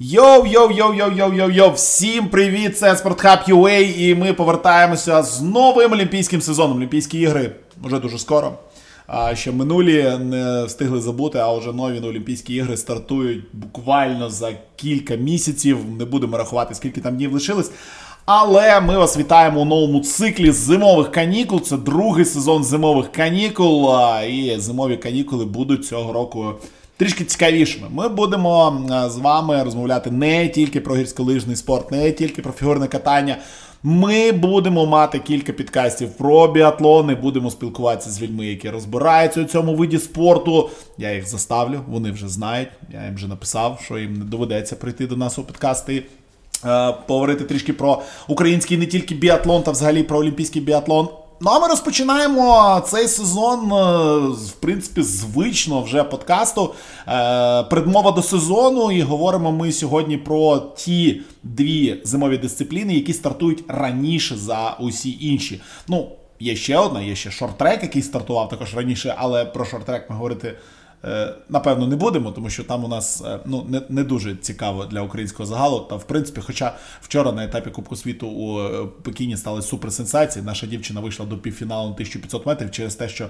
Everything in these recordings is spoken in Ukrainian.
Йоу-йоу-йоу-йоу-йоу-йоу-йоу! Всім привіт! Це SportHub.ua і ми повертаємося з новим Олімпійським сезоном. Олімпійські ігри вже дуже скоро. А ще минулі не встигли забути, а вже нові Олімпійські ігри стартують буквально за кілька місяців. Не будемо рахувати, скільки там днів лишилось. Але ми вас вітаємо у новому циклі зимових канікул. Це другий сезон зимових канікул. І зимові канікули будуть цього року трішки цікавішими. Ми будемо з вами розмовляти не тільки про гірськолижний спорт, не тільки про фігурне катання. Ми будемо мати кілька підкастів про біатлони, будемо спілкуватися з людьми, які розбираються у цьому виді спорту. Я їх заставлю, вони вже знають. Я їм вже написав, що їм не доведеться прийти до нас у підкасти. Поговорити трішки про український не тільки біатлон, та взагалі про олімпійський біатлон. Ну а ми розпочинаємо цей сезон, е, в принципі, звично вже подкасту. Е, предмова до сезону, і говоримо ми сьогодні про ті дві зимові дисципліни, які стартують раніше за усі інші. Ну, є ще одна, є ще шорт-трек, який стартував також раніше, але про шорт-трек ми говорити. Е, напевно, не будемо, тому що там у нас е, ну не не дуже цікаво для українського загалу. Та в принципі, хоча вчора на етапі Кубку світу у е, Пекіні стали суперсенсації, наша дівчина вийшла до півфіналу на 1500 метрів через те, що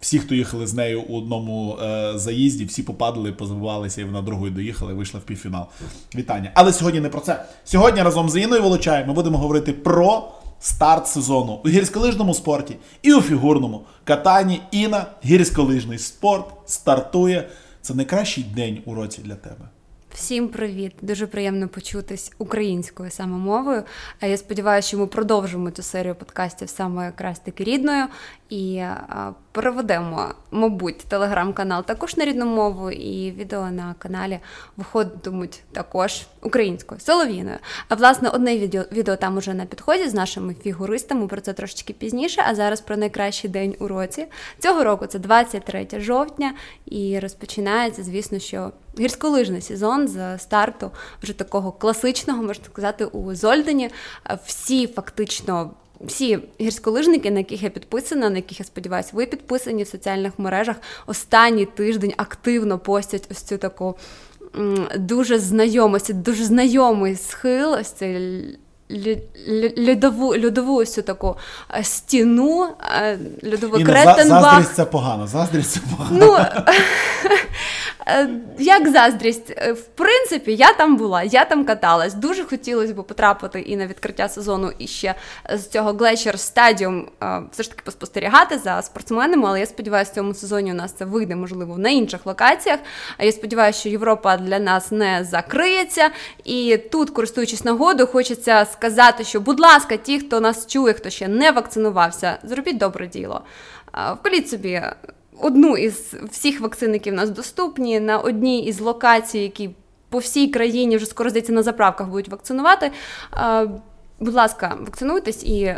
всі, хто їхали з нею у одному е, заїзді, всі попадали, позабувалися, і вона другою доїхала і вийшла в півфінал. Вітання. Але сьогодні не про це. Сьогодні разом з Інною Волочаєм ми будемо говорити про старт сезону у гірськолижному спорті і у фігурному катанні. І на гірськолижний спорт стартує. Це найкращий день у році для тебе. Всім привіт! Дуже приємно почутись українською саме мовою. Я сподіваюся, що ми продовжимо цю серію подкастів саме якраз таки рідною і переведемо, мабуть, телеграм-канал також на рідну мову, і відео на каналі виходитимуть також українською солов'їною. А власне, одне відео відео там уже на підході з нашими фігуристами. Про це трошечки пізніше. А зараз про найкращий день у році цього року це 23 жовтня, і розпочинається, звісно, що гірськолижний сезон з старту вже такого класичного, можна сказати, у Зольдені. Всі фактично. Всі гірськолижники, на яких я підписана, на яких я сподіваюся, ви підписані в соціальних мережах, останній тиждень активно постять ось цю таку дуже знайомості, дуже знайомий схил, ось цей льодову льодову ось таку е, стіну, е, льодовий Кретенбах. Заздрість це погано, заздрість це погано. Ну, Е, як заздрість, в принципі, я там була, я там каталась. Дуже хотілося б потрапити і на відкриття сезону, і ще з цього Glacier Stadium все ж таки поспостерігати за спортсменами. Але я сподіваюся, в цьому сезоні у нас це вийде, можливо, на інших локаціях. А я сподіваюся, що Європа для нас не закриється. І тут, користуючись нагодою, хочеться сказати, що, будь ласка, ті, хто нас чує, хто ще не вакцинувався, зробіть добре діло. Вколіть собі одну із всіх вакцин, які в нас доступні, на одній із локацій, які по всій країні вже скоро здається на заправках будуть вакцинувати. Будь ласка, вакцинуйтесь і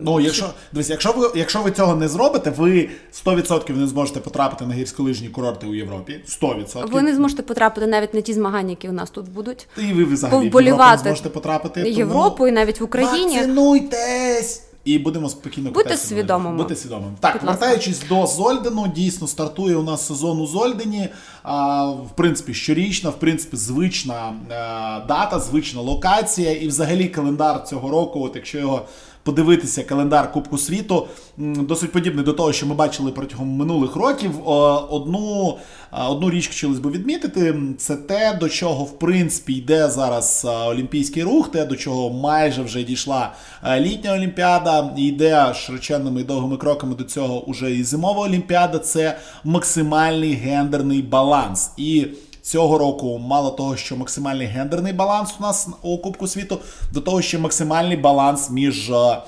ну, якщо дивись, якщо ви якщо ви цього не зробите, ви 100% не зможете потрапити на гірськолижні курорти у Європі. 100%. Ви не зможете потрапити навіть на ті змагання, які у нас тут будуть. І ви взагалі в Європу не зможете потрапити. Європу тому... і навіть в Україні. Вакцинуйтесь! І будемо спокійно Бути свідомим. Бути свідомим. Так, вертаючись до Зольдену, дійсно стартує у нас сезон у Зольдені. А, В принципі, щорічна, в принципі, звична а, е, дата, звична локація, і взагалі календар цього року, от якщо його подивитися календар Кубку світу, досить подібний до того, що ми бачили протягом минулих років. Одну одну річ хотілося б відмітити, це те, до чого в принципі йде зараз олімпійський рух, те, до чого майже вже дійшла літня олімпіада, і йде широченними і довгими кроками до цього уже і зимова олімпіада. Це максимальний гендерний баланс. І цього року мало того, що максимальний гендерний баланс у нас у Кубку світу, до того, що максимальний баланс між е,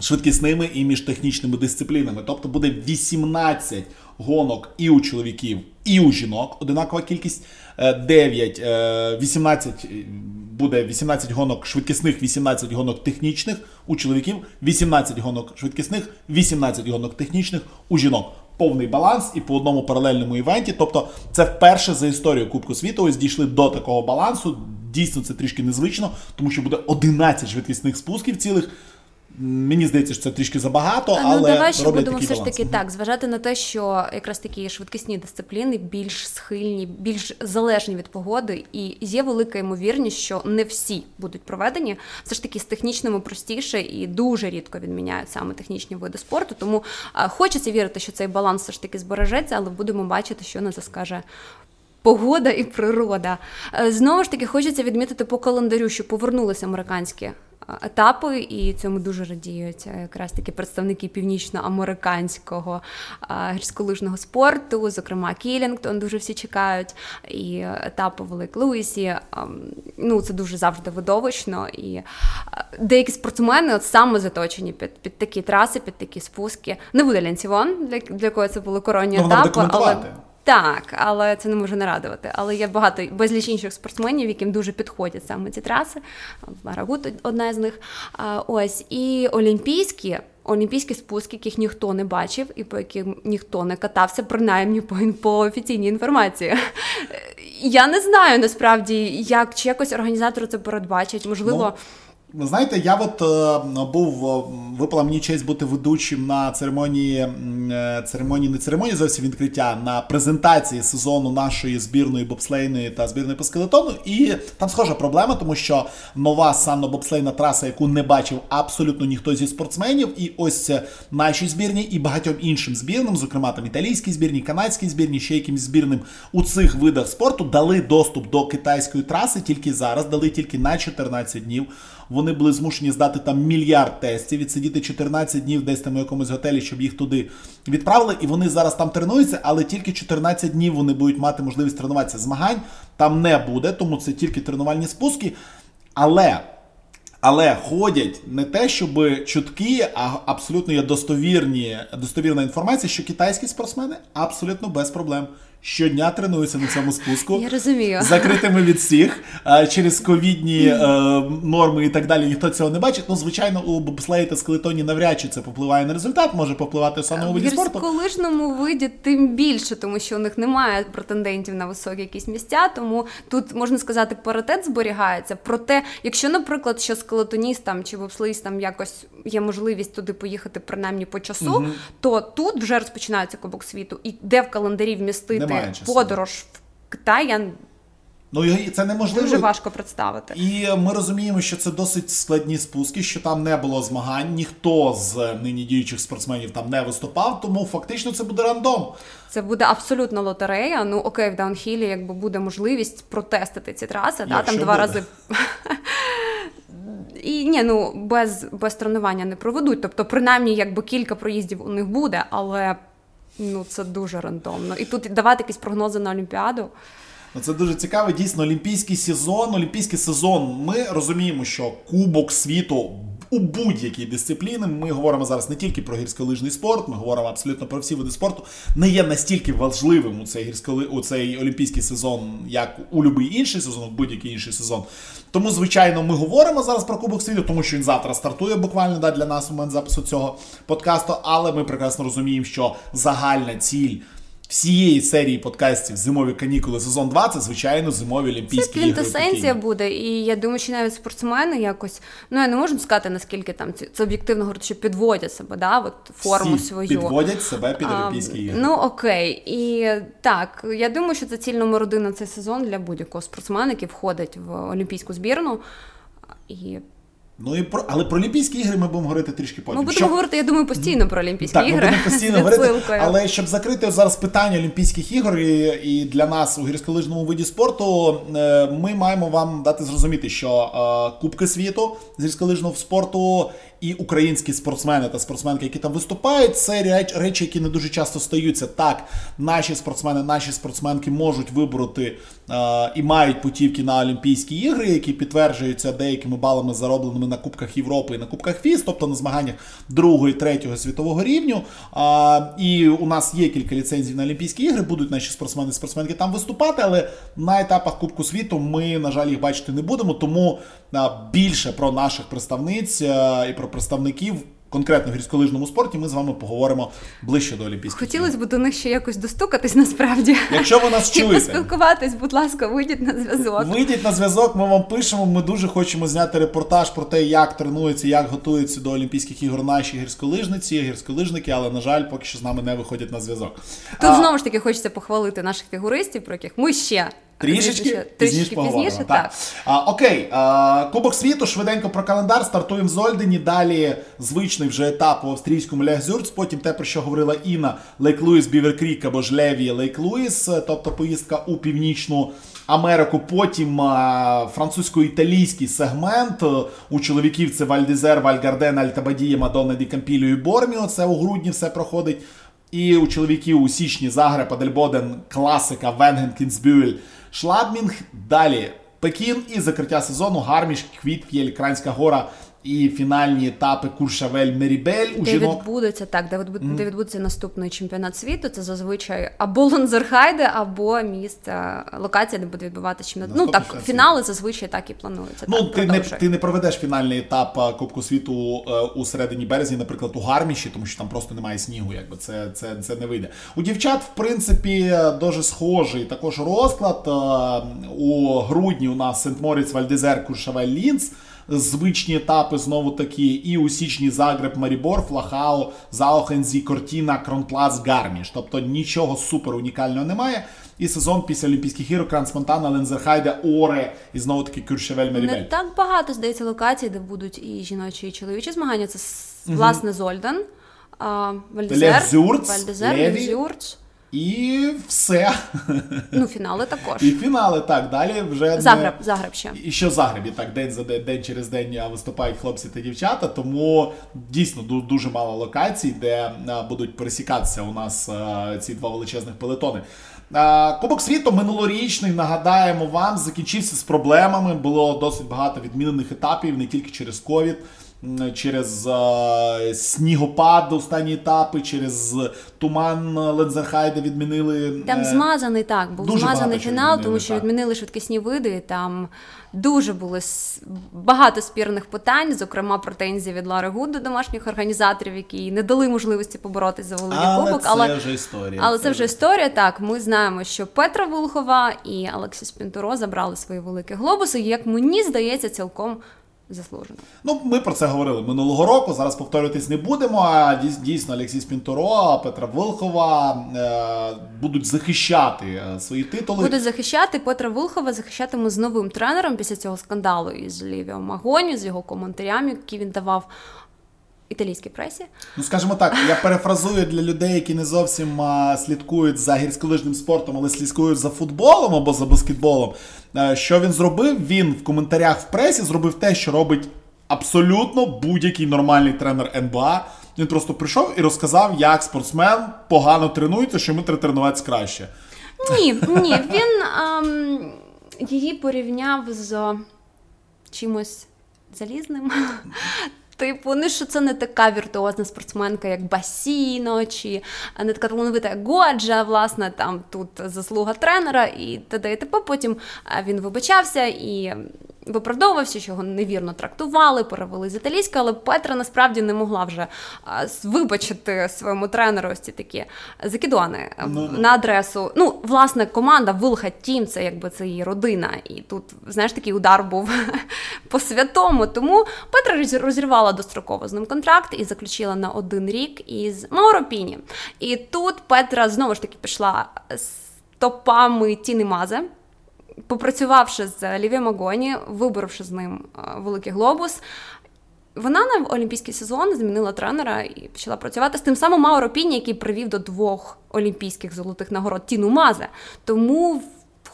швидкісними і між технічними дисциплінами. Тобто буде 18 гонок і у чоловіків, і у жінок. Одинакова кількість 9, е, 18 е, буде 18 гонок швидкісних, 18 гонок технічних у чоловіків, 18 гонок швидкісних, 18 гонок технічних у жінок повний баланс і по одному паралельному івенті. Тобто, це вперше за історію Кубку світу ось дійшли до такого балансу. Дійсно, це трішки незвично, тому що буде 11 швидкісних спусків цілих. Мені здається, що це трішки забагато, але ну, давай ще будемо такий все ж баланс. таки так зважати на те, що якраз такі швидкісні дисципліни більш схильні, більш залежні від погоди, і є велика ймовірність, що не всі будуть проведені. Все ж таки з технічними простіше і дуже рідко відміняють саме технічні види спорту. Тому а, хочеться вірити, що цей баланс все ж таки збережеться, але будемо бачити, що на це скаже. Погода і природа. Е, Знову ж таки, хочеться відмітити по календарю, що повернулися американські етапи, і цьому дуже радіють е, якраз таки представники північноамериканського е, гірськолижного спорту, зокрема Кілінгтон, дуже всі чекають, і етапи в Велик Луїсі. ем, Ну, це дуже завжди видовищно. І е, деякі спортсмени от саме заточені під, під такі траси, під такі спуски. Не буде Лянцівон, для, для кого це були коронні Ну, етапи, але. Так, але це не може не радувати. Але є багато безліч інших спортсменів, яким дуже підходять саме ці траси. Марагут одна з них. Ось і олімпійські. Олімпійські спуски, яких ніхто не бачив і по яким ніхто не катався, принаймні по, по офіційній інформації. Я не знаю насправді, як чи якось організатори це передбачать. Можливо, Ви знаєте, я от е, був е, випала мені честь бути ведучим на церемонії е, церемонії, не церемонії зовсім відкриття на презентації сезону нашої збірної бобслейної та збірної по скелетону. І там схожа проблема, тому що нова санно-бобслейна траса, яку не бачив абсолютно ніхто зі спортсменів, і ось нашій збірні і багатьом іншим збірним, зокрема там італійській збірні, канадській збірні, ще якимсь збірним у цих видах спорту дали доступ до китайської траси тільки зараз, дали тільки на 14 днів. Вони були змушені здати там мільярд тестів, відсидіти 14 днів десь там у якомусь готелі, щоб їх туди відправили. І вони зараз там тренуються, але тільки 14 днів вони будуть мати можливість тренуватися. Змагань там не буде, тому це тільки тренувальні спуски. Але. Але ходять не те, щоб чутки, а абсолютно є достовірні, достовірна інформація, що китайські спортсмени абсолютно без проблем щодня тренуються на цьому спуску. Я розумію. Закритими від всіх через ковідні е, норми і так далі. Ніхто цього не бачить. Ну, звичайно, у бобслеї та скелетоні навряд чи це попливає на результат, може попливати саме у в виді спорту. гірськолижному виді тим більше, тому що у них немає претендентів на високі якісь місця. Тому тут можна сказати, паритет зберігається. Проте, якщо, наприклад, що скелетоністам чи бобслеїстам якось є можливість туди поїхати, принаймні по часу, то тут вже розпочинається Кубок світу, і де в календарі вмістити Немає часу. подорож в Китай, я Ну це неможливо. дуже важко представити. І ми розуміємо, що це досить складні спуски, що там не було змагань, ніхто з нині діючих спортсменів там не виступав, тому фактично це буде рандом. Це буде абсолютно лотерея. Ну окей, в даунхілі якби буде можливість протестити ці траси, да, там два буде. рази. І ні, ну без, без тренування не проведуть. Тобто, принаймні, якби кілька проїздів у них буде, але ну це дуже рандомно. І тут давати якісь прогнози на Олімпіаду. Ну, Це дуже цікаво. Дійсно, олімпійський сезон. Олімпійський сезон. Ми розуміємо, що Кубок світу у будь-якій дисципліні. Ми говоримо зараз не тільки про гірськолижний спорт, ми говоримо абсолютно про всі види спорту. Не є настільки важливим у цей гірськоли... у цей олімпійський сезон, як у будь-який інший сезон, у будь-який інший сезон. Тому, звичайно, ми говоримо зараз про Кубок світу, тому що він завтра стартує буквально да, для нас у момент запису цього подкасту. Але ми прекрасно розуміємо, що загальна ціль. Всієї серії подкастів зимові канікули сезон 2 це звичайно зимові Це олімпійські ігри. в квінтесенція буде, і я думаю, що навіть спортсмени якось, ну я не можу сказати, наскільки там це, це об'єктивно говорити, що підводять себе, да, от форму Всі свою. підводять себе під олімпійські ігри. Ну окей, і так, я думаю, що це ціль номер один на цей сезон для будь-якого спортсмена, який входить в олімпійську збірну. І Ну і про але про Олімпійські ігри ми будемо говорити трішки потім. ми будемо Щоб- говорити, я думаю, постійно про Олімпійські Так, ми будемо постійно говорити. Але щоб закрити зараз питання Олімпійських ігор і, і для нас у гірськолижному виді спорту, е, ми маємо вам дати зрозуміти, що е, Кубки світу з гірськолижного спорту і українські спортсмени та спортсменки, які там виступають, це річ- речі, які не дуже часто стаються. Так, наші спортсмени, наші спортсменки можуть вибороти і мають путівки на Олімпійські ігри, які підтверджуються деякими балами, заробленими на Кубках Європи і на Кубках ФІС, тобто на змаганнях другого і третього світового рівню. І у нас є кілька ліцензій на Олімпійські ігри, будуть наші спортсмени і спортсменки там виступати, але на етапах Кубку світу ми, на жаль, їх бачити не будемо. Тому більше про наших представниць і про представників конкретно в гірськолижному спорті, ми з вами поговоримо ближче до Олімпійських. Хотілося б до них ще якось достукатись насправді. Якщо ви нас чуєте. І поспілкуватись, будь ласка, вийдіть на зв'язок. Вийдіть на зв'язок, ми вам пишемо. Ми дуже хочемо зняти репортаж про те, як тренуються, як готуються до Олімпійських ігор наші гірськолижниці, гірськолижники, але, на жаль, поки що з нами не виходять на зв'язок. Тут а... знову ж таки хочеться похвалити наших фігуристів, про яких ми ще Трішечки пізніше, пізніше так. так. А, Окей, а, Кубок світу, швиденько про календар. Стартуємо в Зольдені. Далі звичний вже етап у австрійському Лех-Цюрс. Потім те, про що говорила Інна, Лейк Луїс, Бівер Крік або ж Леві Лейк Луїс, тобто поїздка у північну Америку. Потім французько-італійський сегмент. У чоловіків це Валь-д'Ізер, Валь-Гардена, Альта-Бадія, Мадонна-ді-Кампільйо і Борміо. Це у грудні все проходить. І у чоловіків у січні Загреб, Адельбоден, класика, Венген, Кіцбюель. Шладмінг. Далі Пекін і закриття сезону Гарміш, квіт, Кранська гора і фінальні етапи Куршавель Мерібель у де жінок. відбудеться так, де, mm. де відбудеться наступний чемпіонат світу. Це зазвичай або Ленцерхайде, або місце локація, де буде відбуватися чемпіонат. Ну так фінали зазвичай так і плануються. Ну так, ти не ти не проведеш фінальний етап Кубку світу е, у середині березні, наприклад, у Гарміші, тому що там просто немає снігу. Якби це це, це не вийде. У дівчат, в принципі, дуже схожий також розклад. Е, у грудні у нас Сент Моріц, Вальдезер, Куршавель, Лінц звичні етапи знову такі. І у січні Загреб, Марібор, Флахао, Заохензі, Кортіна, Кронплац, Гарміш. Тобто нічого супер унікального немає. І сезон після Олімпійських ігор Кранс Монтана, Лензерхайде, Оре і знову таки Кюршевель Мерібель. Не так багато здається локацій, де будуть і жіночі, і чоловічі змагання. Це власне Зольден, Вальдезер, Вальдезер, Левзюрц. І все. Ну, фінали також. І фінали так. Далі вже Загреб, не... Загреб ще. І що Загребі так день за день, день через день виступають хлопці та дівчата. Тому дійсно дуже мало локацій, де будуть пересікатися у нас ці два величезних пелетони. Кубок світу минулорічний, нагадаємо вам, закінчився з проблемами. Було досить багато відмінених етапів, не тільки через ковід через е, снігопад останні етапи, через туман Лензерхайда відмінили. Там е, змазаний так, був дуже змазаний фінал, тому що так. відмінили швидкісні види. Там дуже були багато спірних питань, зокрема претензії від Лари Гуд до домашніх організаторів, які не дали можливості поборотися за великий але кубок. Це але вже історія. Але це, це вже історія. Так, ми знаємо, що Петра Волхова і Алексіс Пінтуро забрали свої великі глобуси. Як мені здається, цілком заслужено. Ну, ми про це говорили минулого року. Зараз повторюватись не будемо. А дійсно Олексій Спінторо, Петра Вилхова е, будуть захищати е, свої титули. Будуть захищати Петра Вилхова, захищатиме з новим тренером після цього скандалу із Лівіо Магоні, з його коментарями, які він давав італійській пресі. Ну, скажімо так, я перефразую для людей, які не зовсім а, слідкують за гірськолижним спортом, але слідкують за футболом або за баскетболом. А, е, що він зробив? Він в коментарях в пресі зробив те, що робить абсолютно будь-який нормальний тренер НБА. Він просто прийшов і розказав, як спортсмен погано тренується, що ми треба тренуватися краще. Ні, ні, він ем, її порівняв з чимось залізним. Типу, не що це не така віртуозна спортсменка, як Басіно, чи не така талановита Годжа, власне, там тут заслуга тренера і т.д. і т.п. Потім він вибачався і виправдовувався, що його невірно трактували, перевели з італійської, але Петра насправді не могла вже вибачити своєму тренеру ось ці такі закидони ну, на адресу. Ну, власне, команда Вилха Тім, це якби це її родина. І тут, знаєш, такий удар був по святому. Тому Петра розірвала достроково з ним контракт і заключила на один рік із Мауропіні. І тут Петра знову ж таки пішла стопами Тіни Мазе попрацювавши з Ліві Магоні, виборовши з ним е, великий глобус. Вона на олімпійський сезон змінила тренера і почала працювати з тим самим Мауро Піні, який привів до двох олімпійських золотих нагород Тіну Мазе. Тому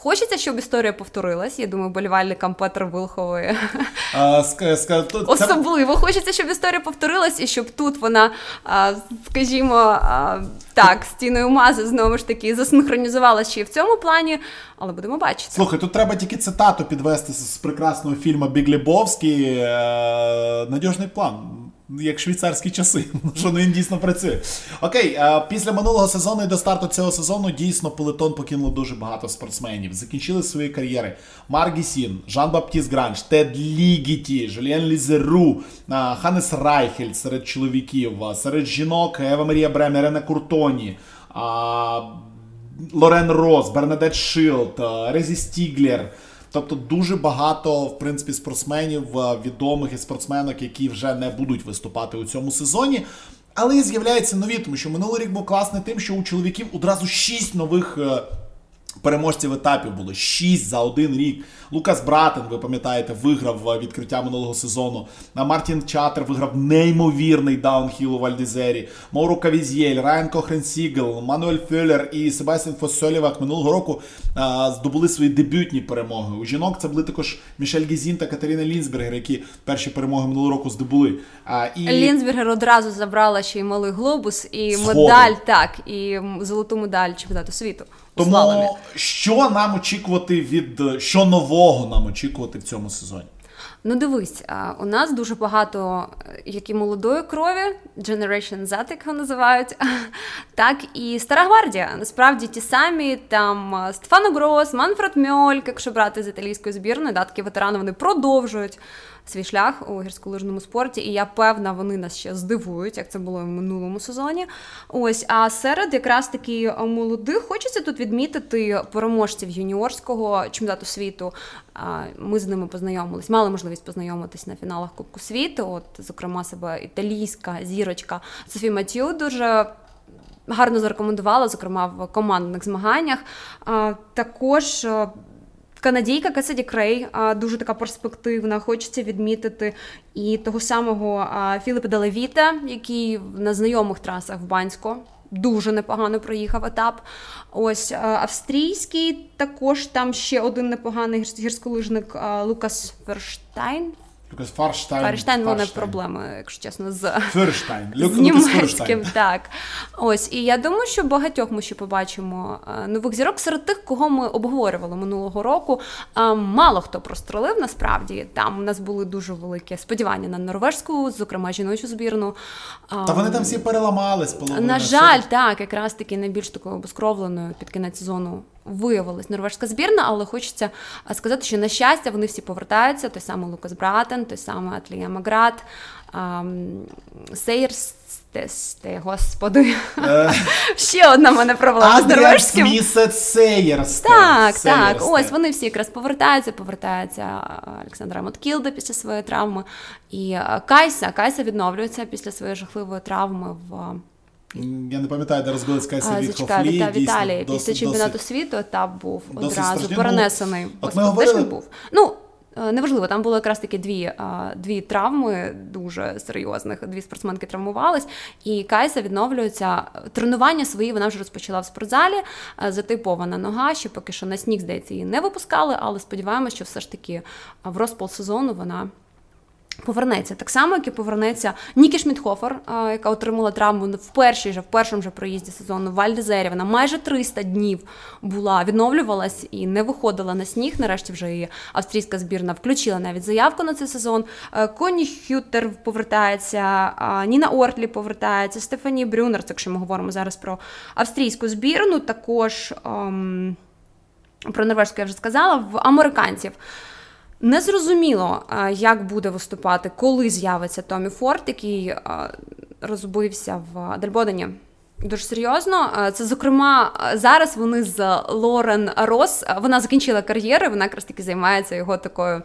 Хочеться, щоб історія повторилась. Я думаю, болівальникам Петра Вилхової особливо хочеться, щоб історія повторилась, і щоб тут вона, скажімо, так, стіною мази знову ж таки засинхронізувалася ще й в цьому плані, але будемо бачити. Слухай, тут треба тільки цитату підвести з прекрасного фільму Біг Лібовський. Надіжний план. Як швейцарські часи, що він дійсно працює. Окей, після минулого сезону і до старту цього сезону дійсно пелетон покинуло дуже багато спортсменів. Закінчили свої кар'єри. Марк Гізін, Жан Баптіс Гранж, Тед Лігеті, Жуліан Лізеру, Ханес Райхель серед чоловіків, серед жінок Ева Марія Брем, Ірена Куртоні. Лорен Рос, Бернадет Шилд, Резі Стіглер. Тобто дуже багато, в принципі, спортсменів е, відомих і спортсменок, які вже не будуть виступати у цьому сезоні. Але і з'являються нові, тому що минулий рік був класний тим, що у чоловіків одразу шість нових е, переможців етапів було. Шість за один рік. Лукас Братен, ви пам'ятаєте, виграв е, відкриття минулого сезону. Мартін Чатер виграв неймовірний даунхіл у Валь-д'Ізері. Мауро Кавізель, Райан Кохрен Сігел, Мануель Феллер і Себастьян Фосс-Солевог минулого року а, здобули свої дебютні перемоги. У жінок це були також Мішель Гізін та Катерина Лінсбергер, які перші перемоги минулого року здобули. А, і... Лінсбергер одразу забрала ще й малий глобус, і Сходу. медаль, так, і золоту медаль чемпіонату світу. Тому що нам очікувати від що нового нам очікувати в цьому сезоні? Ну, дивись, у нас дуже багато як і молодої крові, Generation Z, як його називають, так і Стара Гвардія. Насправді ті самі там Стефано Грос, Манфред Мьольк, якщо брати з італійської збірної, да, такі ветерани вони продовжують свій шлях у гірськолижному спорті, і я певна, вони нас ще здивують, як це було в минулому сезоні. Ось, а серед якраз таки молодих хочеться тут відмітити переможців юніорського чемпіонату світу. Ми з ними познайомились, мали можливість познайомитись на фіналах Кубку світу. От, зокрема, себе італійська зірочка Софі Матю дуже. Гарно зарекомендувала, зокрема в командних змаганнях. Також Канадійка Кассіді Грей дуже така перспективна. Хочеться відмітити і того самого Філіпа Делавіте, який на знайомих трасах в Банську дуже непогано проїхав етап. Ось австрійський також там ще один непоганий гірськолижник Лукас Фойрштайн. Лукас Фарштайн. Фарштайн вони проблеми, якщо чесно, з з німецьким. Так. Ось, і я думаю, що багатьох ми ще побачимо е, нових зірок серед тих, кого ми обговорювали минулого року. Е, мало хто прострелив насправді. Там у нас були дуже великі сподівання на норвежську, зокрема жіночу збірну. Та вони там всі переламались. На жаль, так, якраз таки найбільш такою обескровленою під кінець сезону виявилась норвежська збірна, але хочеться сказати, що на щастя вони всі повертаються. Той самий Лукас Братен, той самий Атлія Маград, Сейрс. Тесте, господи. Е. Ще одна мене проблема з норвежським. Сейерс. Так, так. Ось вони всі якраз повертаються. Повертається Олександра Моткілда після своєї травми. І Кайса. Кайса відновлюється після своєї жахливої травми в я не пам'ятаю, де розбились Кайса від Хофлі. Віта, Віталій, після чемпіонату світу етап був одразу перенесений. От ми говорили... був. Ну, е, Неважливо, там було якраз таки дві дві травми дуже серйозних. Дві спортсменки травмувались, і Кайса відновлюється. Тренування свої вона вже розпочала в спортзалі. Е, затипована нога, ще поки що на сніг, здається, її не випускали, але сподіваємося, що все ж таки в розпал сезону вона Повернеться так само, як і повернеться Нікі Шмітхофер, яка отримала травму в першій же, в першому же проїзді сезону в Вальдезері. Вона майже 300 днів була, відновлювалась і не виходила на сніг. Нарешті вже її австрійська збірна включила навіть заявку на цей сезон. Коні Хютер повертається, Ніна Ортлі повертається, Стефані Брюнер, якщо ми говоримо зараз про австрійську збірну, також ем, про норвежську я вже сказала, в американців. Незрозуміло, як буде виступати, коли з'явиться Томі Форд, який розбився в Дельбодені. Дуже серйозно. Це, зокрема, зараз вони з Лорен Рос. Вона закінчила кар'єру, вона якраз таки займається його такою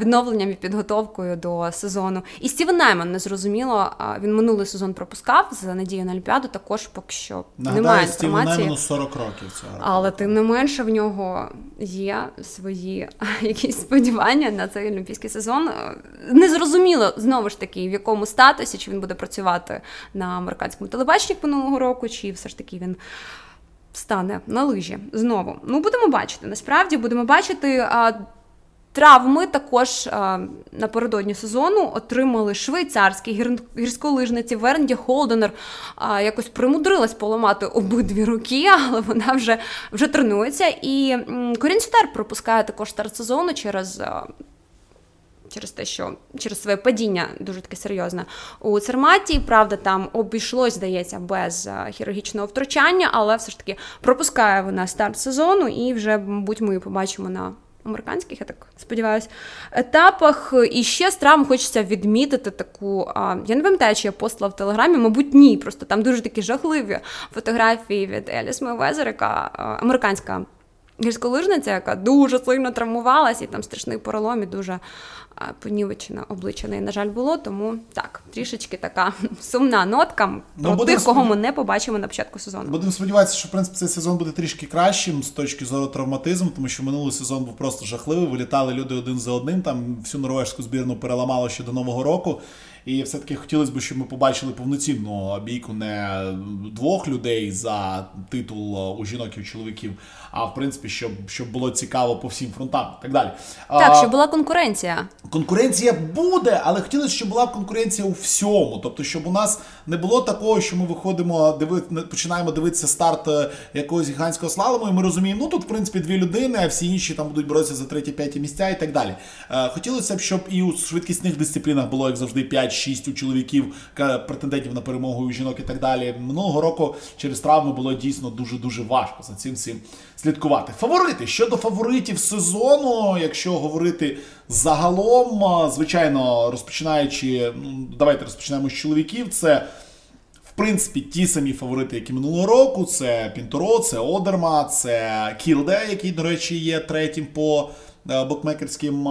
відновленням і підготовкою до сезону. І Стівен Найман незрозуміло. Він минулий сезон пропускав за надію на Олімпіаду. Також поки що Нагадаю, немає інформації. Стівену 40 років цього року. Але тим не менше в нього є свої якісь сподівання на цей олімпійський сезон. Незрозуміло знову ж таки, в якому статусі чи він буде працювати на американському телебаченні минулого року, чи все ж таки він. Стане на лижі знову. Ну, будемо бачити. Насправді будемо бачити. А, Травми також а, напередодні сезону отримали швейцарські гір... гірськолижниці Вернді Холденер. А, якось примудрилась поламати обидві руки, але вона вже вже тренується. І Корін Сютер пропускає також старт сезону через а, через те, що через своє падіння дуже таке серйозне у Церматі. Правда, там обійшлось, здається, без е, хірургічного втручання, але все ж таки пропускає вона старт сезону, і вже, мабуть, ми побачимо на. Американських, я так сподіваюся, етапах. І ще з травм хочеться відмітити таку. А, Я не пам'ятаю, чи я постила в телеграмі, мабуть, ні. Просто там дуже такі жахливі фотографії від Еліс Мейвезер, яка американська гірськолижниця, яка дуже сильно травмувалась, і там страшний поролом, і дуже понівечене обличчя неї, на жаль, було. Тому так, трішечки така сумна нотка ну, про тих, кого ми не побачимо на початку сезону. Будемо сподіватися, що в принципі цей сезон буде трішки кращим з точки зору травматизму, тому що минулий сезон був просто жахливий. Вилітали люди один за одним. Там всю норвежську збірну переламало ще до нового року. І все-таки хотілося б, щоб ми побачили повноцінну бійку не двох людей за титул у жінок і у чоловіків, а в принципі, щоб щоб було цікаво по всім фронтам і так далі. Так, щоб була конкуренція. Конкуренція буде, але хотілося, щоб була конкуренція у всьому. Тобто, щоб у нас не було такого, що ми виходимо, диви, починаємо дивитися старт е, якогось гігантського слалому, і ми розуміємо, ну тут в принципі дві людини, а всі інші там будуть боротися за треті-п'яті місця і так далі. Е, хотілося б, щоб і у швидкісних дисциплінах було, як завжди, 5-6 у чоловіків претендентів на перемогу у жінок і так далі. Минулого року через травми було дійсно дуже дуже важко за цим всім слідкувати. Фаворити щодо фаворитів сезону, якщо говорити загалом, звичайно, розпочинаючи, ну давайте розпочнемо з чоловіків. Це в принципі ті самі фаворити, які минулого року. Це Пінторо, це Одерма, це Кілде, який, до речі, є третім по букмекерським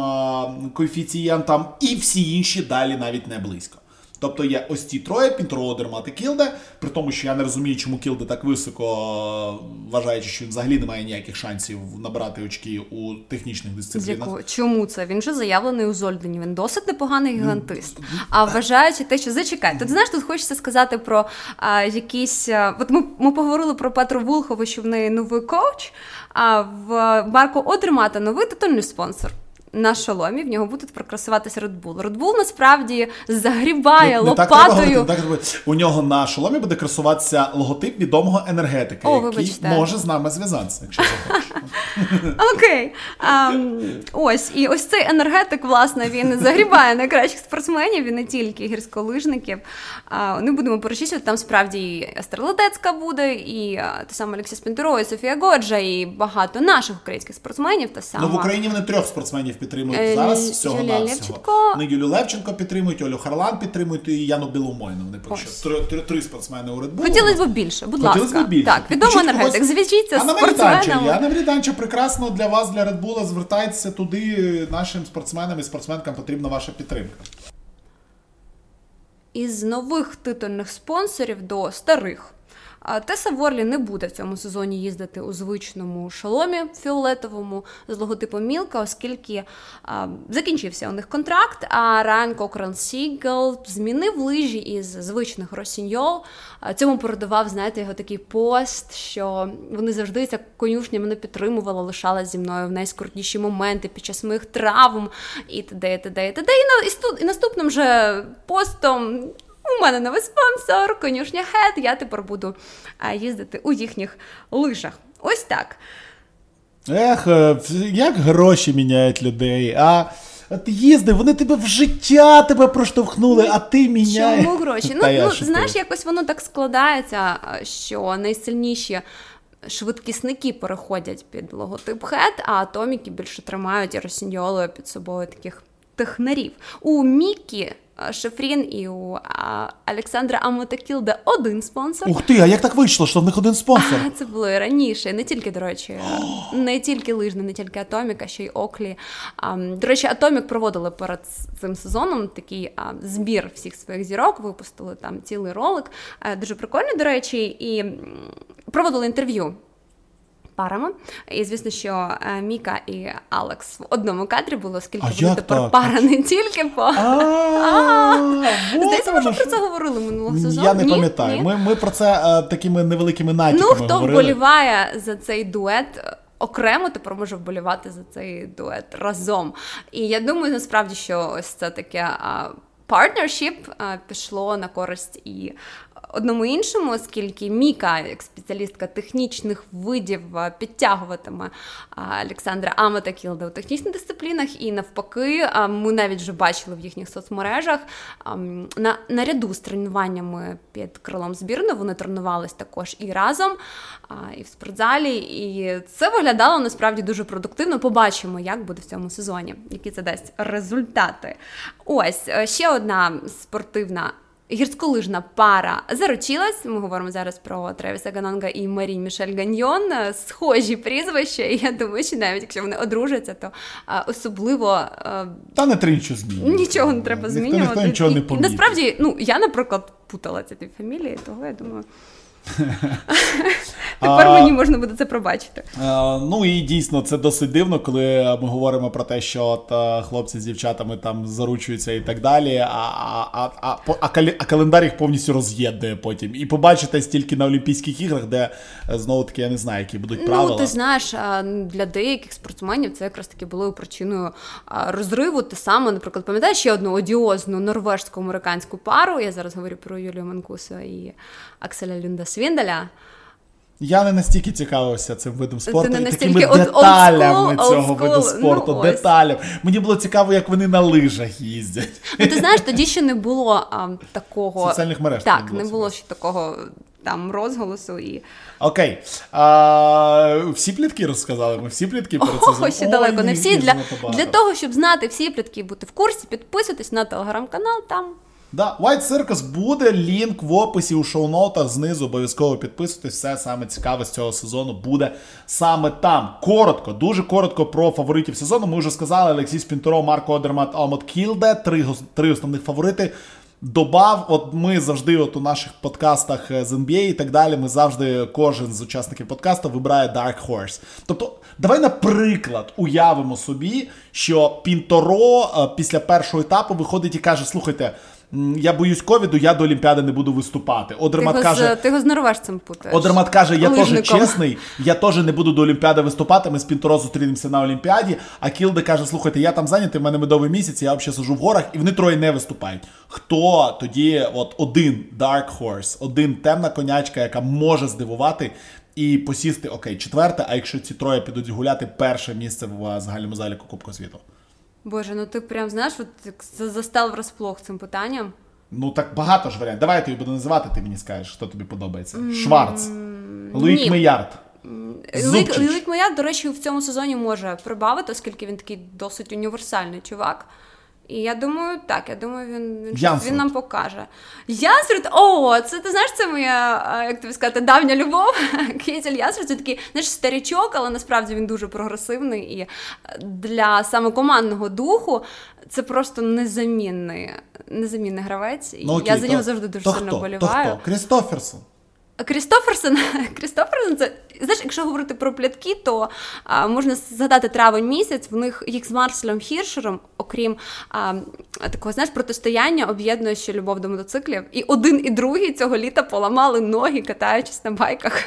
коефіцієнтам, і всі інші далі навіть не близько. Тобто є ось ці троє, Пінтуро, Одермат і Кілде, при тому, що я не розумію, чому Кілде так високо, вважаючи, що він взагалі не має ніяких шансів набирати очки у технічних дисциплінах. Чому це? Він вже заявлений у Зольдені, він досить непоганий ну, гігантист. А вважаючи те, що зачекай, тут знаєш, тут хочеться сказати про а, якісь. От ми ми поговорили про Петру Влхову, що в неї новий коуч, а в Марко Одермата новий титульний спонсор на шоломі в нього будуть прокрасуватися Red Bull. Red Bull насправді загрібає не, лопатою. Не так, так, у нього на шоломі буде красуватися логотип відомого енергетика, О, який вибачте. може з нами зв'язатися, якщо захочеш. Окей. Ось і ось цей енергетик, власне, він загрібає найкращих спортсменів, він не тільки гірськолижників. Не будемо перечислювати, там справді і Естер Летецька буде, і те саме Олексій Спінтеро, і Софія Годжа, і багато наших українських спортсменів. Та сама. Ну, в Україні вони трьох спортсменів підтримують е, зараз. всього Юлія Левченко. Ну, Юлю Левченко підтримують, Олю Харлан підтримують і Яну Біломойну. Поки три, три, спортсмени у Bull. Хотілося б більше, будь ласка. більше. Так, відомо енергетик. Зв'яжіться з спортсменами. Яна Вріданча прекрасно для вас, для Red Bull, звертайтеся туди. Нашим спортсменам і спортсменкам потрібна ваша підтримка. Із нових титульних спонсорів до старих. Теса Ворлі не буде в цьому сезоні їздити у звичному шоломі фіолетовому з логотипом Мілка, оскільки а, закінчився у них контракт. А Райан Кокрен Сігел змінив лижі із звичних Rossignol. Цьому передавав, знаєте, його такий пост, що вони завжди ця конюшня мене підтримувала, лишала зі мною в найскрутніші моменти під час моїх травм і т.д. і т.д. і т.д. І наступним же постом у мене новий спонсор, конюшня Head, я тепер буду їздити у їхніх лижах. Ось так. Ех, е, як гроші міняють людей. а... Ти їздив, вони тебе в життя тебе проштовхнули, а ти міняєш. Чому гроші? Ну, ну знаєш, якось воно так складається, що найсильніші швидкісники переходять під логотип хет, а атоміки більше тримають і росіньолою під собою таких технарів. У Мікі Шефрін і у Олександра Амотакілда один спонсор. Ух ти, а як так вийшло, що в них один спонсор? Це було і раніше, не тільки, до речі, не тільки лижна, не тільки Атомік, а ще й Оклі. До речі, Атомік проводили перед цим сезоном такий збір всіх своїх зірок, випустили там цілий ролик. Е, дуже прикольно, до речі, і проводили інтерв'ю парами. І звісно, що е, Міка і Алекс в одному кадрі було, оскільки вони тепер пара не тільки по здається, ми вже про це говорили минулого сезону. Я не пам'ятаю. Ми ми про це е, такими невеликими натяками Ну, хто вболіває за цей дует. Окремо тепер може вболівати за цей дует разом. І я думаю, насправді, що ось це таке партнершіп пішло на користь і одному іншому, оскільки Міка, як спеціалістка технічних видів, підтягуватиме Олександра Амата Кілда у технічних дисциплінах, і навпаки, ми навіть вже бачили в їхніх соцмережах на наряду з тренуваннями під крилом збірної вони тренувались також і разом, і в спортзалі. І це виглядало насправді дуже продуктивно. Побачимо, як буде в цьому сезоні, які це дасть результати. Ось е, ще одна спортивна гірськолижна пара заручилась. Ми говоримо зараз про Тревіса Ганонга і Марі Мішель Ганьйон. Схожі прізвища. І я думаю, що навіть якщо вони одружаться, то особливо та не треба нічого змінювати. Нічого не треба змінювати. Ніхто нічого не помітить. Насправді, ну я, наприклад, путала ці фамілії, того я думаю. Тепер а, мені можна буде це пробачити. Ну і дійсно це досить дивно, коли ми говоримо про те, що от, хлопці з дівчатами там заручуються і так далі. А а, а, а, а календар їх повністю роз'єднує потім. І побачите стільки на Олімпійських іграх, де знову таки я не знаю, які будуть правила. Ну, ти знаєш, для деяких спортсменів це якраз таки було причиною розриву. Те саме, наприклад, пам'ятаєш ще одну одіозну норвежсько-американську пару. Я зараз говорю про Юлію Манкусу і Акселя Люнда Свіндаля. Я не настільки цікавився цим видом спорту і такими old, деталями old цього old виду спорту. Ну, деталям. Мені було цікаво, як вони на лижах їздять. Ну, Ти знаєш, тоді ще не було а, такого соціальних мереж. Так, не було, не було ще такого там розголосу і. Окей. А, Всі плітки розказали. Ми всі плітки перед цим. О, ще далеко. Не всі для, для того, щоб знати всі плітки, бути в курсі, підписуйтесь на телеграм-канал там. Да, White Circus буде лінк в описі у шоу-нотах знизу. Обов'язково підписуйтесь. Все саме цікаве з цього сезону буде саме там. Коротко, дуже коротко про фаворитів сезону. Ми вже сказали: Олексій Спінтеро, Марко Одермат, Алмот Кілде. Три три основних фаворити. Добав, от ми завжди, от у наших подкастах з NBA і так далі, ми завжди, кожен з учасників подкасту вибирає Dark Horse. Тобто, давай, наприклад, уявимо собі, що Пінторо е, після першого етапу виходить і каже: слухайте я боюсь ковіду, я до Олімпіади не буду виступати. Одермат ти каже, з, ти його з норвежцем путаєш. Одермат каже, я теж чесний, я теж не буду до Олімпіади виступати. Ми з Пінторо зустрінемося на Олімпіаді. А Кілде каже: слухайте, я там зайнятий, в мене медовий місяць, я взагалі сижу в горах, і вони троє не виступають. Хто тоді, от один Dark Horse, один темна конячка, яка може здивувати. І посісти окей, четверте. А якщо ці троє підуть гуляти, перше місце в загальному заліку Кубку світу. Боже, ну ти прям знаєш, от застав врасплох цим питанням. Ну так багато ж варіантів. Давай я тобі буду називати, ти мені скажеш, хто тобі подобається. Шварц, Луїк Меярд. Луїк Меярд, до речі, в цьому сезоні може прибавити, оскільки він такий досить універсальний чувак. І я думаю, так, я думаю, він він, він нам покаже. Янсфрід, о, це ти знаєш, це моя, як тобі сказати, давня любов. Кейтель Янсфрід, це такий знаєш, старічок, але насправді він дуже прогресивний. І для саме командного духу це просто незамінний незамінний гравець. Ну, окей, я за нього завжди дуже то сильно хто? боліваю. То хто? Крістоферсон. Крістоферсон, Крістоферсон, це знаєш, якщо говорити про плятки, то а, можна згадати травень місяць. В них їх з Марселем Хіршером, окрім а, такого знаєш, протистояння, об'єднує ще любов до мотоциклів. І один і другий цього літа поламали ноги, катаючись на байках.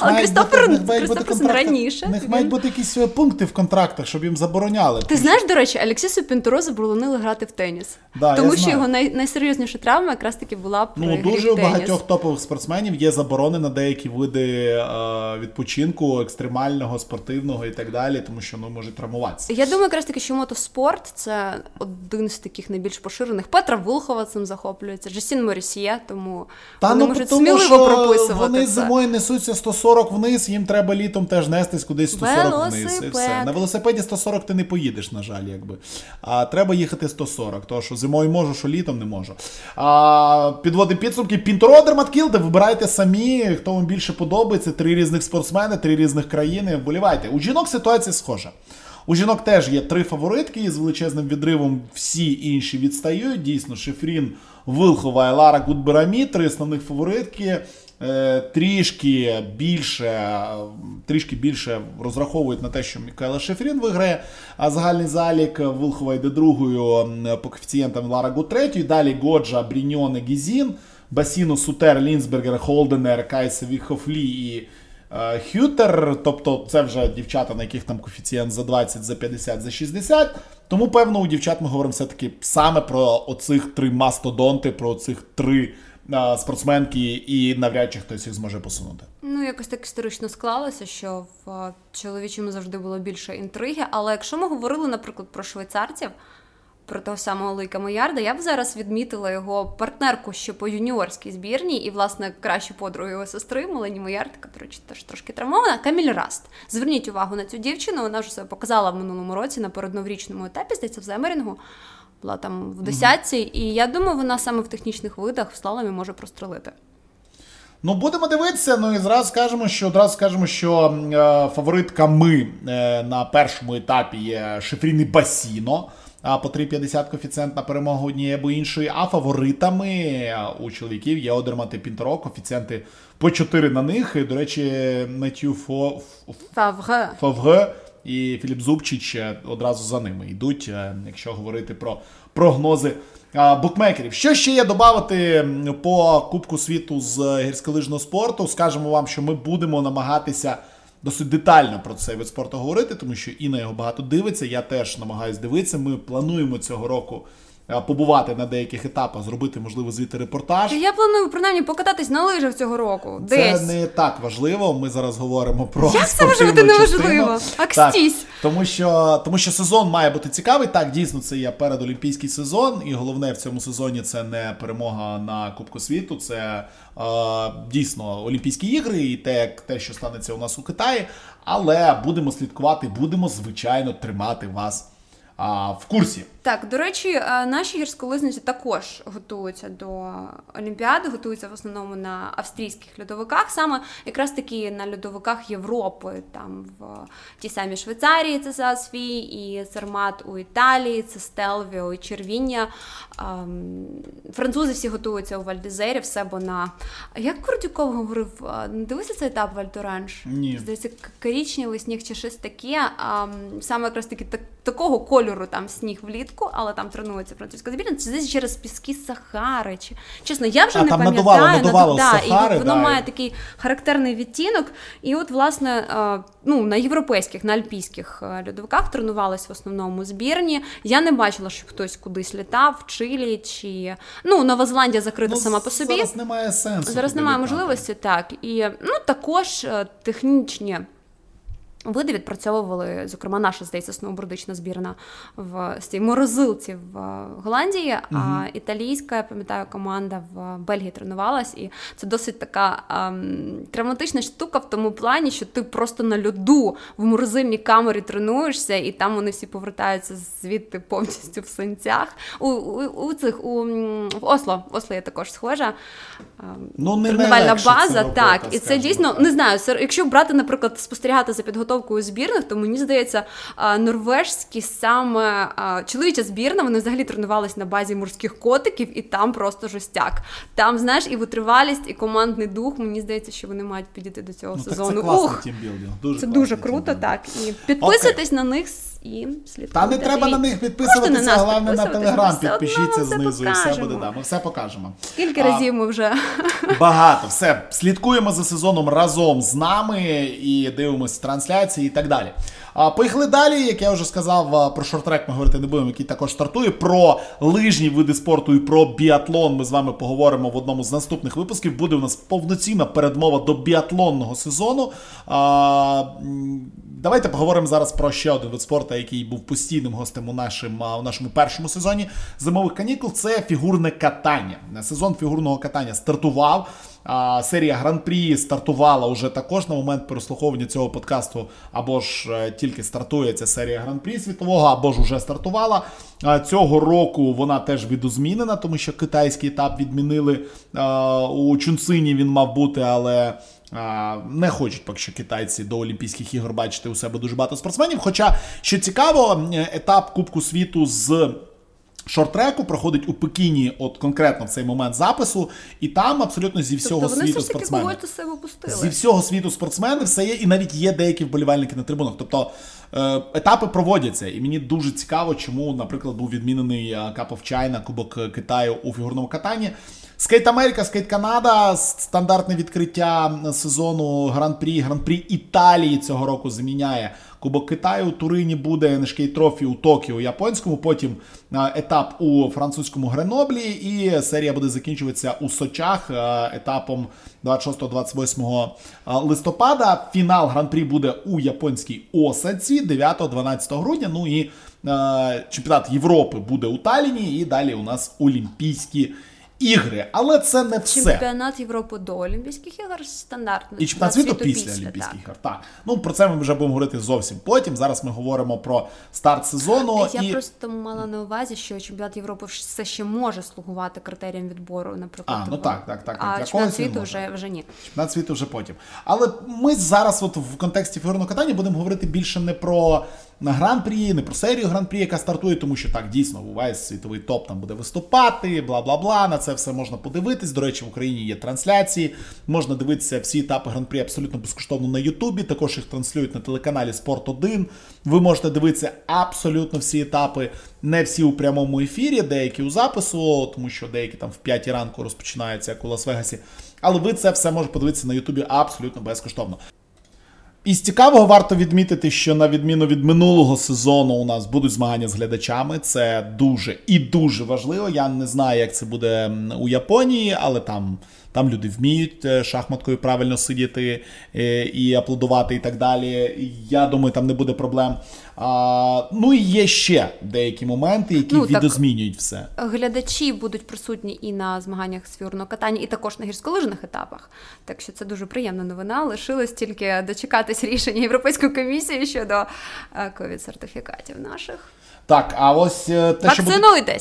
Але Крістоферсон раніше. У них мають бути якісь е, пункти в контрактах, щоб їм забороняли. Ти знаєш, до речі, Алексісу Пінторо заборонили грати в теніс. Да, тому що знаю. його най- найсерйозніша травма якраз таки була при Ну, дуже у багатьох топових спортсменів є заборони на деякі види е, відпочинку, екстремального, спортивного і так далі, тому що ну можуть травмуватися. Я думаю, якраз таки, що мотоспорт це один з таких найбільш поширених. Петра Вулхова цим захоплюється, Джастін Морісьє, тому Та, вони ну, можуть тому, сміливо що прописувати. Вони це. зимою несуться 140 вниз, їм треба літом теж нестись кудись 140 Велосипед. вниз. І все. На велосипеді 140 ти не поїдеш, на жаль, якби. А треба їхати 140, тому що зимою можу, що літом не можу. А, Підводи підсумки. Пінторо Дерматкілде, вибирайте самі, хто вам більше подобається. Три різних спортсмени, три різних країни. Вболівайте. У жінок ситуація схожа. У жінок теж є три фаворитки з величезним відривом. Всі інші відстають. Дійсно, Шиффрін, Влхова і Лара Гут-Бехрамі, три основних фаворитки. Е, трішки більше трішки більше розраховують на те, що Мікаела Шиффрін виграє, а загальний залік Влхова йде другою по коефіцієнтам Лара Гут третьою. Далі Годжа, Бріньоне і Гізін, Бассіно, Сутер, Лінсбергер, Холденер, Кайса Віхофф Лі і е, Хютер. Тобто це вже дівчата, на яких там коефіцієнт за 20, за 50, за 60. Тому, певно, у дівчат ми говоримо все-таки саме про оцих три мастодонти, про цих три спортсменки, і навряд чи хтось їх зможе посунути. Ну, якось так історично склалося, що в чоловічому завжди було більше інтриги. Але якщо ми говорили, наприклад, про швейцарців, про того самого Луйка Моярда, я б зараз відмітила його партнерку ще по юніорській збірній, і, власне, кращу подругу його сестри, Мелені Моярд, яка, речі, теж трошки травмована, Каміль Раст. Зверніть увагу на цю дівчину, вона вже себе показала в минулому році на передноворічному етапі, здається, в Земерінгу. Була там в десятці, mm-hmm. і я думаю, вона саме в технічних видах в слаломі може прострелити. Ну, будемо дивитися. Ну і зразу скажемо, що одразу скажемо, що е, фаворитками е, на першому етапі є Шифріни Басіно по 3,50 коефіцієнт на перемогу однієї або іншої. А фаворитами у чоловіків є Одермат і Пінтеро, коефіцієнти по 4 на них. І, До речі, Меттю Фо... Фавге. Фавге і Філіп Зубчич одразу за ними йдуть, е, якщо говорити про прогнози. Букмекерів. Що ще є додати по Кубку світу з гірськолижного спорту? Скажемо вам, що ми будемо намагатися досить детально про цей вид спорту говорити, тому що Інна його багато дивиться. Я теж намагаюся дивитися. Ми плануємо цього року. Е, побувати на деяких етапах, зробити, можливо, звідти репортаж. Я планую принаймні покататись на лижах цього року. Це Десь. не так важливо. Ми зараз говоримо про Як це може бути неважливо? Акстісь. Тому що тому що сезон має бути цікавий. Так, дійсно, це є передолімпійський сезон, і головне в цьому сезоні це не перемога на Кубку світу, це е, дійсно Олімпійські ігри і те, те, що станеться у нас у Китаї. Але будемо слідкувати, будемо звичайно тримати вас а, в курсі. Так, до речі, е, наші гірськолизниці також готуються до Олімпіади, готуються в основному на австрійських льодовиках, саме якраз таки на льодовиках Європи, там в тій самій Швейцарії це Сасфі, і Цермат у Італії, це Стелвіо і Червіння. Ем, французи всі готуються у Вальдезері, все бо на. Як Курдюков говорив, не дивися цей етап Вальдоранж? Ні. Здається, корічневий сніг чи щось таке. Ем, саме якраз таки такого кольору там сніг влітку влітку, але там тренується французька збірна, це десь через піски Сахари. Чи чесно, я вже а, не там пам'ятаю надувало, надувало да, Сахари, і воно да. має такий характерний відтінок. І от, власне, ну на європейських, на альпійських льодовиках тренувалися в основному збірні. Я не бачила, щоб хтось кудись літав, в Чилі чи ну Нова Зеландія закрита ну, сама по собі. Зараз немає сенсу. Зараз немає можливості, так і ну також е, технічні. Види відпрацьовували, зокрема, наша здається, сноубордична збірна в цій морозилці в Голландії, uh а італійська, я пам'ятаю, команда в Бельгії тренувалась, і це досить така ем, травматична штука в тому плані, що ти просто на льоду в морозильній камері тренуєшся, і там вони всі повертаються звідти повністю в синцях. У у, у цих у в Осло, в Осло є також схожа ем, ну, не тренувальна база. Це робота, так, і це дійсно так. не знаю. Якщо брати, наприклад, спостерігати за підготовкою підготовкою збірних, то мені здається, норвежські саме чоловіча збірна, вони взагалі тренувалися на базі морських котиків, і там просто жостяк. Там, знаєш, і витривалість, і командний дух. Мені здається, що вони мають підійти до цього ну, сезону. Так це Ух, дуже це дуже круто, так. І підписуйтесь на них і слідкуйте. Та не треба на них підписуватися, на головне на телеграм. Підпишіться знизу, і все буде. Да, Ми все покажемо. Скільки разів ми вже багато. Все слідкуємо за сезоном разом з нами і дивимося трансляції і так далі. А Поїхали далі, як я вже сказав, про шортрек ми говорити не будемо, який також стартує. Про лижні види спорту і про біатлон ми з вами поговоримо в одному з наступних випусків. Буде у нас повноцінна передмова до біатлонного сезону. А, Давайте поговоримо зараз про ще один вид спорту, який був постійним гостем у нашому, у нашому першому сезоні зимових канікул. Це фігурне катання. Сезон фігурного катання стартував. А, Серія гран-прі стартувала уже також на момент переслуховування цього подкасту, або ж е, тільки стартує ця серія гран-прі світового, або ж уже стартувала. Цього року вона теж відозмінена, тому що китайський етап відмінили у Чунцині. Він мав бути, але. Не хочуть поки що китайці до Олімпійських ігор бачити у себе дуже багато спортсменів. Хоча, що цікаво, етап Кубку світу з шорт-треку проходить у Пекіні, от конкретно в цей момент запису, і там абсолютно зі всього тобто світу спортсмени. себе Зі всього світу спортсмени все є, і навіть є деякі вболівальники на трибунах. Тобто е, етапи проводяться, і мені дуже цікаво, чому, наприклад, був відмінений е, Cup of China, Кубок Китаю у фігурному катанні. Скейт Америка, Скейт Канада, стандартне відкриття сезону Гран-прі, Гран-прі Італії цього року заміняє Кубок Китаю у Турині буде NHK Трофі у Токіо, японському. Потім етап у французькому Греноблі, і серія буде закінчуватися у Сочах етапом 26-28 листопада. Фінал гран-прі буде у японській Осаці 9-12 грудня. Ну і чемпіонат Європи буде у Таліні, і далі у нас Олімпійські ігри. Але це не все. Чемпіонат Європи до Олімпійських ігор стандартно. І чемпіонат світу після, Олімпійських так. ігор. Так. Ну про це ми вже будемо говорити зовсім потім. Зараз ми говоримо про старт сезону. Я і... просто мала на увазі, що чемпіонат Європи все ще може слугувати критерієм відбору, наприклад. А, ну так, так, так. А чемпіонат світу вже вже ні. Чемпіонат світу вже потім. Але ми зараз, от в контексті фігурного катання, будемо говорити більше не про на гран-прі, не про серію гран-прі, яка стартує, тому що так дійсно увесь світовий топ там буде виступати, бла бла бла. На це все можна подивитись. До речі, в Україні є трансляції. Можна дивитися всі етапи гран-прі абсолютно безкоштовно на Ютубі. Також їх транслюють на телеканалі Спорт 1. Ви можете дивитися абсолютно всі етапи, не всі у прямому ефірі, деякі у запису, тому що деякі там в 5 ранку розпочинаються, як у Лас-Вегасі. Але ви це все можете подивитися на Ютубі абсолютно безкоштовно. Із цікавого варто відмітити, що на відміну від минулого сезону у нас будуть змагання з глядачами. Це дуже і дуже важливо. Я не знаю, як це буде у Японії, але там там люди вміють е, шахматкою правильно сидіти е, і аплодувати, і так далі. Я думаю, там не буде проблем. А, Ну і є ще деякі моменти, які ну, відозмінюють все. Глядачі будуть присутні і на змаганнях з фігурного катання, і також на гірськолижних етапах. Так що це дуже приємна новина. Лишилось тільки дочекатись рішення Європейської комісії щодо е, ковід-сертифікатів наших. Так, а ось е, те, що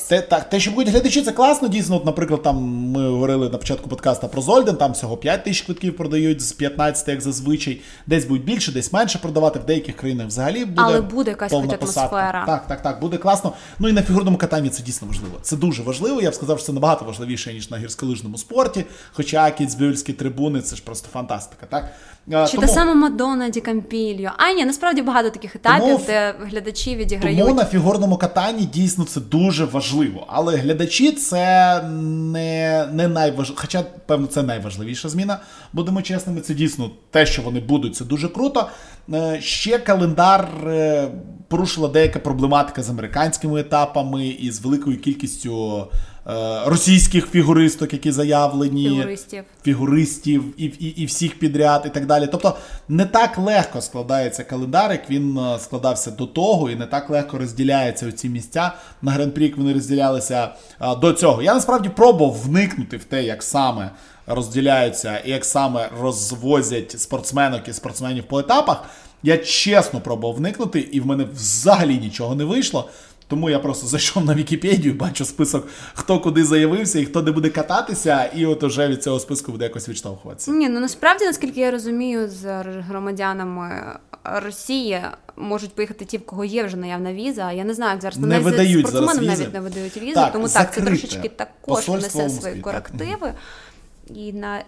те, так, те, що будуть глядачі, це класно. Дійсно, от, наприклад, там ми говорили на початку подкаста про Зольден, там всього 5 тисяч квитків продають з 15, як зазвичай. Десь будуть більше, десь менше продавати. В деяких країнах взагалі буде. Але буде якась хоч атмосфера. Так, так, так, буде класно. Ну і на фігурному катанні це дійсно важливо. Це дуже важливо. Я б сказав, що це набагато важливіше, ніж на гірськолижному спорті. Хоча кіцбюльські трибуни це ж просто фантастика. так? Чи тому... та сама Мадонна Ді Кампільо. А ні, насправді багато таких етапів, тому... де глядачі відіграють. Тому на фігурному катанні дійсно це дуже важливо. Але глядачі це не не найважливіше. Хоча, певно, це найважливіша зміна. Будемо чесними, це дійсно те, що вони будуть, це дуже круто. Е, ще календар е, порушила деяка проблематика з американськими етапами і з великою кількістю. Е, російських фігуристок, які заявлені, фігуристів, фігуристів і, і і, всіх підряд, і так далі. Тобто не так легко складається календар, як він е, складався до того, і не так легко розділяються ці місця на гран-прі, як вони розділялися е, до цього. Я насправді пробував вникнути в те, як саме. Розділяються і як саме розвозять спортсменок і спортсменів по етапах. Я чесно пробував вникнути, і в мене взагалі нічого не вийшло. Тому я просто зайшов на Вікіпедію, бачу список, хто куди заявився і хто де буде кататися, і от уже від цього списку буде якось відштовхуватися. Ні, ну насправді, наскільки я розумію, з громадянами Росії можуть поїхати ті, в кого є вже наявна віза. Я не знаю, як зараз не видають зараз візи. навіть не видають візи, так, тому закрите. так, це трошечки також несе свої корективи. І на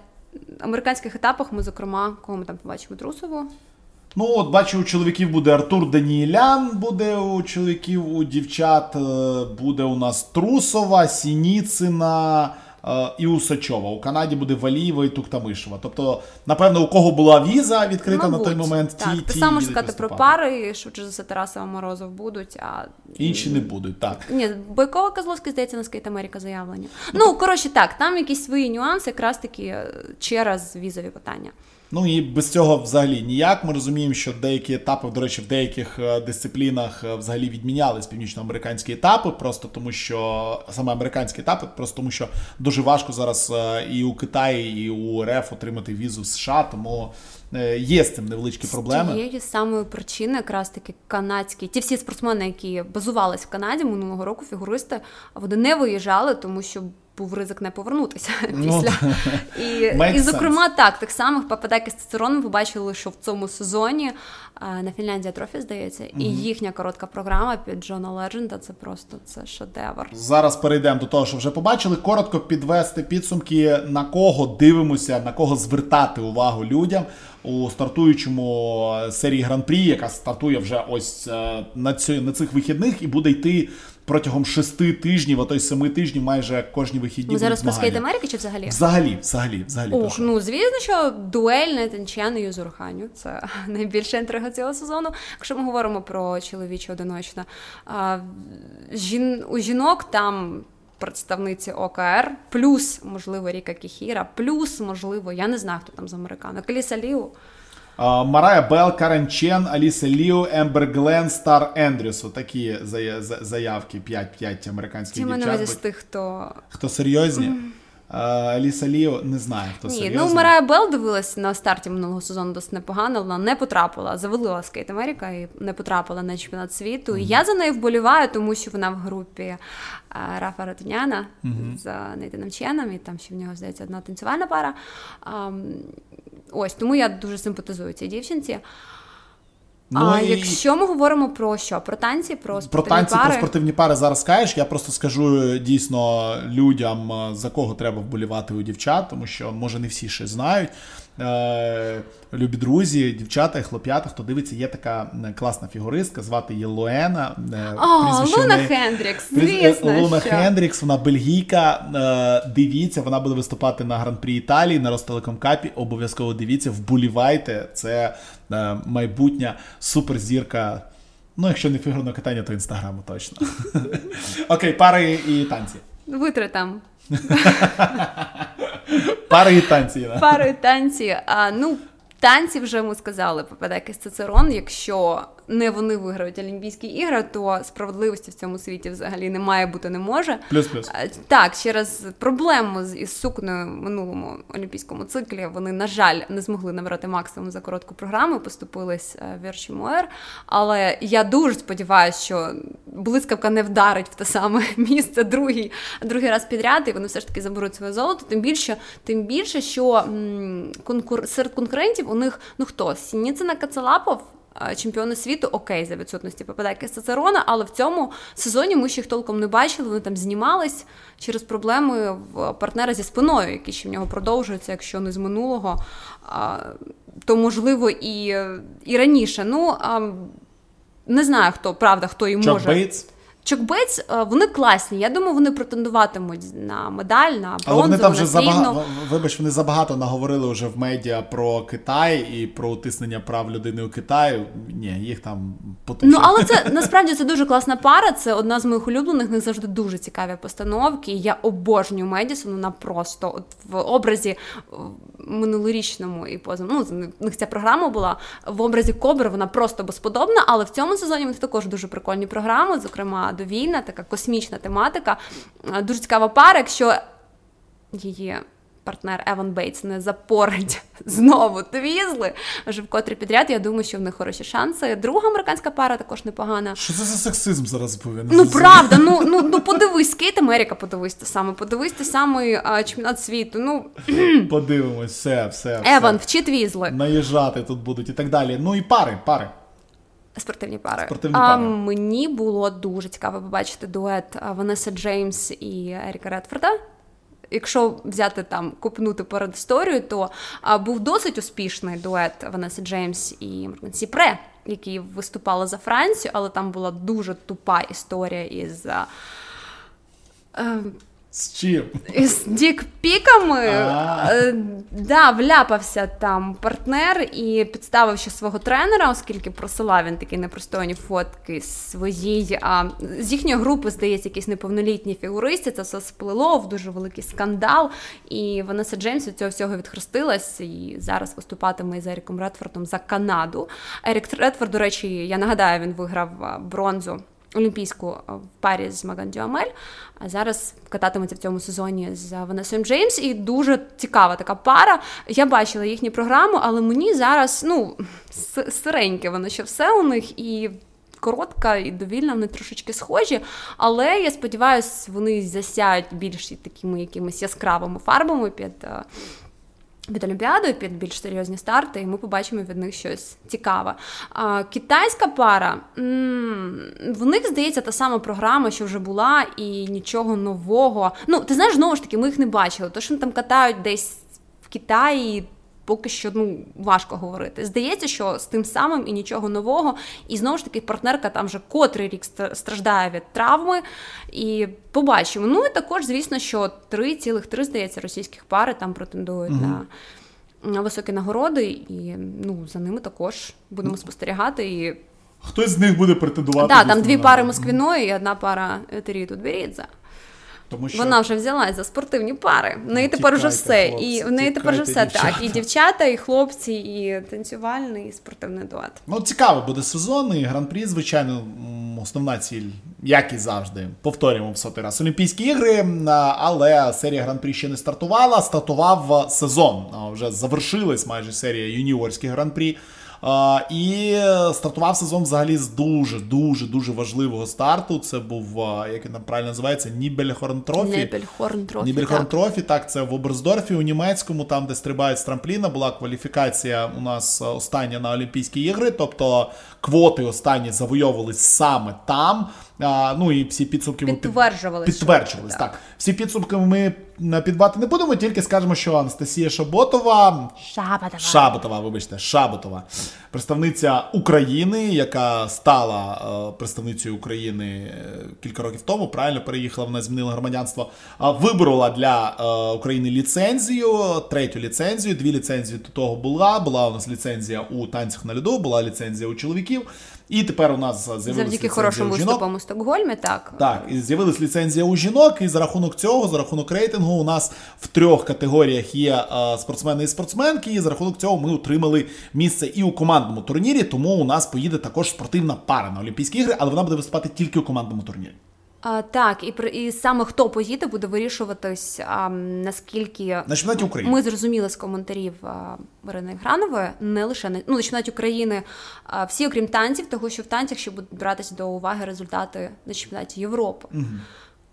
американських етапах ми, зокрема, кого ми там побачимо Трусову. Ну, от бачу, у чоловіків буде Артур Даніелян, буде у чоловіків, у дівчат е, буде у нас Трусова, Сініцина е, і Усачова. У Канаді буде Валієва і Туктамишева. Тобто, напевно, у кого була віза відкрита Мабуть, на той момент, так. ті, ті саме сказати про пари, що за все Тарасова Морозов будуть, а інші не будуть. так. Ні, Бойкова Козловський, здається, на Скейт Америка заявлення. Ну, ну коротше, так, там якісь свої нюанси, якраз таки е, через візові питання. Ну і без цього взагалі ніяк. Ми розуміємо, що деякі етапи, до речі, в деяких е, дисциплінах е, взагалі відмінялись північноамериканські етапи, просто тому що саме американські етапи, просто тому що дуже важко зараз е, і у Китаї, і у РФ отримати візу в США, тому. Є з цим невеличкі проблеми. З тієї самої причини, якраз таки канадські, ті всі спортсмени, які базувались в Канаді минулого року, фігуристи, вони не виїжджали, тому що був ризик не повернутися ну, після. І, і зокрема, так, так само Пападаки з Цицероном побачили, що в цьому сезоні на Фінляндія Трофі, здається, і їхня коротка програма під Джона Ледженда це просто це шедевр. Зараз перейдемо до того, що вже побачили. Коротко підвести підсумки, на кого дивимося, на кого звертати увагу людям у стартуючому серії гран-прі, яка стартує вже ось е, на цих вихідних і буде йти протягом шести тижнів, а то й семи тижнів, майже кожні вихідні. Ми зараз про скейт Америки чи взагалі? Взагалі, взагалі, взагалі. Ох, ну звісно, що дуель Нетенчен і Юзурханю. Це найбільша інтрига цього сезону. Якщо ми говоримо про чоловіче одиночне. Жін... У жінок там. Представниці ОКР, плюс, можливо, Ріка Кіхіра, плюс, можливо, я не знаю, хто там з американок. Каліса Ліу. Марая Бел, Карен Чен, Аліса Ліу, Ембер Глен, Стар Ендрюс. Такі заявки 5-5 американських дівчат. Ті мене з тих, хто Хто серйозні? Аліса Ліу не знаю, хто Ні, серйозний. ну Марая Бел дивилась на старті минулого сезону досить непогано. Вона не потрапила, завалила Скейт Америка і не потрапила на чемпіонат світу. Mm-hmm. І я за нею вболіваю, тому що вона в групі а, Рафа Арутюняна mm-hmm. з Нейтаном Ченом, і там ще в нього здається одна танцювальна пара. А, ось тому я дуже симпатизую цій дівчинці. Ну, а і... якщо ми говоримо про що? Про танці, про спортивні про танці, пари? про спортивні пари зараз скажеш. Я просто скажу дійсно людям, за кого треба вболівати у дівчат, тому що може не всі ще знають. Е, любі друзі, дівчата, і хлоп'ята, хто дивиться, є така класна фігуристка, звати її Луена. Е, О, Луна неї... Хендрікс. звісно, Луна що. Хендрікс, вона бельгійка. Е, дивіться, вона буде виступати на гран-прі Італії на Ростелекомкапі. Обов'язково дивіться, вболівайте. Це майбутня суперзірка. Ну, якщо не фігурне катання, то інстаграму точно. Окей, пари і танці. Витри там. Пари і танці. Пари і танці. А, ну, танці вже ми сказали, попадає Цицерон. Якщо не вони виграють Олімпійські ігри, то справедливості в цьому світі взагалі не має бути не може. Плюс-плюс. Так, через проблему з із сукнею в минулому олімпійському циклі вони, на жаль, не змогли набрати максимум за коротку програму, поступились е, Вірші Муер. Але я дуже сподіваюся, що блискавка не вдарить в те саме місце другий другий раз підряд, і вони все ж таки заберуть своє золото. Тим більше, тим більше, що м, конкур... серед конкурентів у них ну хто Сініцина Кацалапов чемпіони світу, окей, за відсутності попадайки Цицерона, але в цьому сезоні ми ще їх толком не бачили. Вони там знімались через проблеми в партнера зі спиною, які ще в нього продовжуються, якщо не з минулого, то можливо і і раніше. Ну не знаю хто правда, хто і може. Бейтс? Чокбейтс, вони класні. Я думаю, вони претендуватимуть на медаль, на бронзу, Але вони там вже забагато, вибач, вони забагато наговорили вже в медіа про Китай і про утиснення прав людини у Китаю. Ні, їх там потушить. Ну але це насправді це дуже класна пара. Це одна з моїх улюблених. них завжди дуже цікаві постановки. Я обожнюю Медісон. Вона просто от в образі минулорічному і поза ну, в них ця програма була в образі Кобри. Вона просто безподобна. Але в цьому сезоні вони також дуже прикольні програми, зокрема довільна, така космічна тематика. Дуже цікава пара, якщо її. Партнер Еван Бейтс не запорить знову твізли вже вкотре підряд. Я думаю, що в них хороші шанси. Друга американська пара також непогана. Що це за сексизм зараз повинен? Ну правда, ну ну ну подивись, Кейт Америка, подивись те саме, подивись те самий чемпіонат світу. Ну подивимось, все, все. Еван, вчи твізли. Наїжджати тут будуть і так далі. Ну і пари, пари. Спортивні пари. Спортивні пари. А мені було дуже цікаво побачити дует Ванеса Джеймс і Еріка Редфорда. Якщо взяти там купнути перед історією, то а, був досить успішний дует Ванеси Джеймс і Морган Сіпре, які виступали за Францію, але там була дуже тупа історія із. А, а, з чим? З дікпіками е, да, вляпався там партнер і підставив ще свого тренера, оскільки просила він такі непростойні фотки своїй. А з їхньої групи, здається, якісь неповнолітні фігуристи. Це все сплило в дуже великий скандал. І Ванеса Джеймс від цього всього відхрестилась і зараз виступатиме із Еріком Редфордом за Канаду. Ерік Редфорд, до речі, я нагадаю, він виграв бронзу. Олімпійську в парі з Маган Дюамель, а зараз кататиметься в цьому сезоні з Ванесою Джеймс. І дуже цікава така пара. Я бачила їхню програму, але мені зараз ну, сиреньке воно ще все у них і. Коротка і довільна, вони трошечки схожі, але я сподіваюся, вони засяють більш такими якимись яскравими фарбами під під Олімпіадою, під більш серйозні старти, і ми побачимо від них щось цікаве. А, Китайська пара в них здається та сама програма, що вже була, і нічого нового. Ну, ти знаєш, знову ж таки, ми їх не бачили. То, що там катають десь в Китаї. Поки що ну важко говорити. Здається, що з тим самим і нічого нового. І знову ж таки, партнерка там вже котрий рік страждає від травми. І побачимо. Ну і також, звісно, що 3,3, здається, російських пари там претендують угу. на. На високі нагороди, і ну за ними також будемо спостерігати. І хтось з них буде претендувати. Так, да, там дві пари Москвіної і одна пара Етеріту Тудберідзе. Тому що вона вже взялась за спортивні пари. В неї тепер вже все. Хлопці, і в неї тепер вже все дівчата. так. І дівчата, і хлопці, і танцювальний, і спортивний дует. Ну цікаво буде сезон, і гран-прі, звичайно, основна ціль, як і завжди, повторюємо в сотий раз. Олімпійські ігри, але серія гран-прі ще не стартувала. Стартував сезон. Вже завершилась майже серія юніорських гран-прі. І стартував сезон взагалі з дуже дуже дуже важливого старту. Це був як він там правильно називається Небельхорн Трофі. Небельхорн Трофі, Небельхорн Трофі. Так, це в Оберсдорфі у німецькому, там де стрибають з трампліна. Була кваліфікація у нас остання на Олімпійські ігри. Тобто квоти останні завойовувались саме там. А, Ну і всі підсумки підтверджувалися. Підтверджувались, так. так. Всі підсумки ми підбати не будемо, тільки скажемо, що Анастасія Шаботова Шаботова, Шаботова, вибачте, Шаботова, представниця України, яка стала е, представницею України е, кілька років тому. Правильно переїхала, вона змінила громадянство. Виборола для е, України ліцензію, третю ліцензію. Дві ліцензії до того була. Була у нас ліцензія у танцях на льоду, була ліцензія у чоловіків. І тепер у нас з'явилися завдяки хорошим виступам у Стокгольмі. Так Так, і з'явилась ліцензія у жінок, і за рахунок цього, за рахунок рейтингу, у нас в трьох категоріях є е, спортсмени і спортсменки. І за рахунок цього ми отримали місце і у командному турнірі. Тому у нас поїде також спортивна пара на Олімпійські ігри, але вона буде виступати тільки у командному турнірі. А, Так, і і саме хто поїде, буде вирішуватись, а, наскільки на чемпіонаті України ми зрозуміли з коментарів Марини Гранової, не лише на ну, на чемпіонаті України, а всі, окрім танців, того що в танцях ще будуть братися до уваги результати на чемпіонаті Європи. Угу.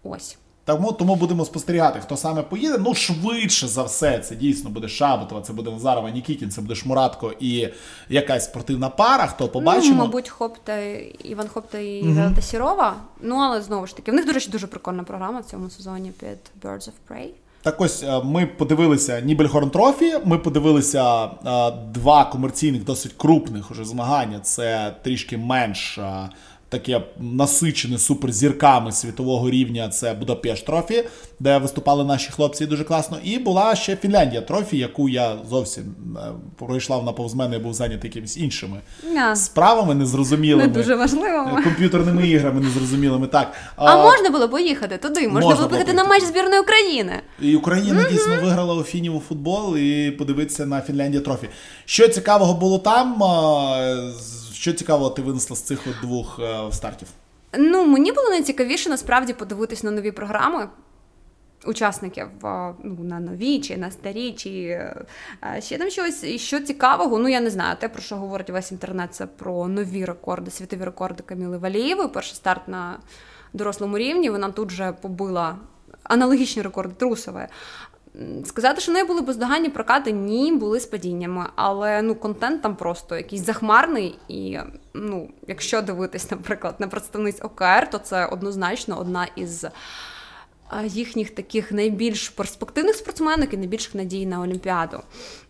Ось. Тому тому будемо спостерігати, хто саме поїде. Ну, швидше за все, це дійсно буде Шабутова, це буде Назарова, Нікітін, це буде Шмуратко і якась спортивна пара. Хто побачимо. Ну, мабуть, Хопта, Іван Хопта і Велта угу. Сірова. Ну, але знову ж таки, в них, до речі, дуже прикольна програма в цьому сезоні під Birds of Prey. Так ось е, ми подивилися Нібельхорн Трофі, ми подивилися е, два комерційних, досить крупних уже змагання. Це трішки менш. Таке насичене суперзірками світового рівня. Це Будапешт Трофі, де виступали наші хлопці дуже класно. І була ще Фінляндія Трофі, яку я зовсім е, пройшла вона повз мене, був зайнятий якимись іншими yeah. справами, незрозумілими. Не дуже важливими. Е, комп'ютерними іграми незрозумілими. Так. А, а можна було поїхати туди, можна, можна було поїхати на матч збірної України. І Україна mm-hmm. дійсно виграла у Фінів у футбол і подивитися на Фінляндія Трофі. Що цікавого було там? Що цікаво, ти винесла з цих от двох е, стартів? Ну, мені було найцікавіше насправді подивитись на нові програми. Учасників ну, на нові, чи на старі, чи е, ще там щось І що цікавого. Ну я не знаю. Те, про що говорить весь інтернет, це про нові рекорди, світові рекорди Каміли Валієвої. Перший старт на дорослому рівні. Вона тут же побила аналогічні рекорди Трусової. Сказати, що не були бездоганні прокати, ні, були з падіннями, але ну контент там просто якийсь захмарний. І ну, якщо дивитись, наприклад, на представниць ОКР, то це однозначно одна із їхніх таких найбільш перспективних спортсменок і найбільших надій на Олімпіаду.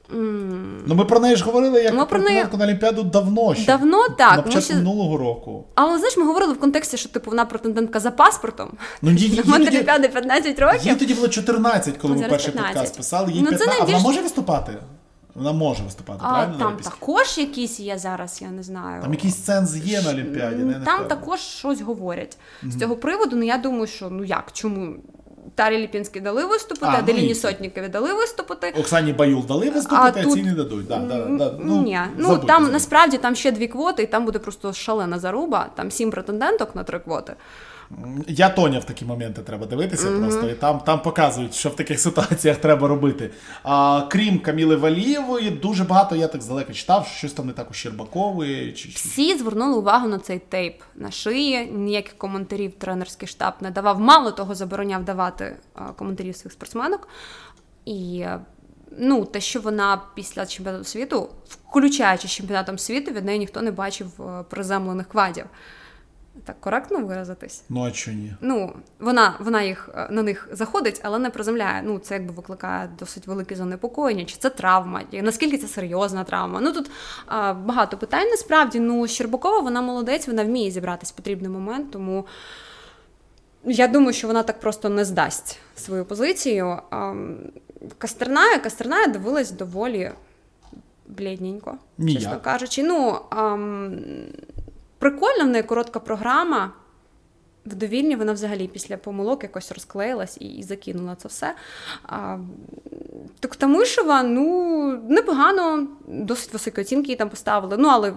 Ну ми про неї ж говорили як ми про неї... на Олімпіаду давно ще. Давно так. На початку ще... минулого року. Але знаєш, ми говорили в контексті, що типу вона претендентка за паспортом. Ну, їй, на Олімпіади 15 років. Їй тоді було 14, коли ми перший 15. подкаст писали. Їй ну, 15. Найбільш... А вона може виступати? Вона може виступати, а, правильно? Там також якісь є зараз, я не знаю. Там якийсь сенс є на Олімпіаді. Не, там також щось говорять. Угу. З цього приводу, ну я думаю, що ну як, чому? Тарі Ліпінській дали виступити, а, Аделіні ну, Сотнікові дали виступити. Оксані Баюл дали виступити, а, а ці не дадуть. Да, да, да. Ну, Ні, ну там забудьте. насправді там ще дві квоти, і там буде просто шалена заруба, там сім претенденток на три квоти. Я Тоня в такі моменти треба дивитися mm-hmm. просто. І там там показують, що в таких ситуаціях треба робити. А, Крім Каміли Валієвої, дуже багато я так здалека читав, що щось там не так у Щербакової. Чи... Всі звернули увагу на цей тейп на шиї. Ніяких коментарів тренерський штаб не давав. Мало того, забороняв давати коментарів своїх спортсменок. І ну, те, що вона після чемпіонату світу, включаючи чемпіонатом світу, від неї ніхто не бачив приземлених квадів. Так коректно виразитись. Ну а що ні? Ну, вона вона їх е, на них заходить, але не приземляє. Ну, це якби викликає досить велике занепокоєння, чи це травма, і наскільки це серйозна травма. Ну тут а, багато питань насправді. Ну, Щербакова, вона молодець, вона вміє зібратись в потрібний момент, тому. Я думаю, що вона так просто не здасть свою позицію. Кастерная, Кастерная дивилась доволі блідненько, чесно кажучи. Ну, ам, прикольна в неї коротка програма. В довільні вона взагалі після помилок якось розклеїлась і, і закинула це все. А, Так Тамишева, ну, непогано, досить високі оцінки їй там поставили. Ну, але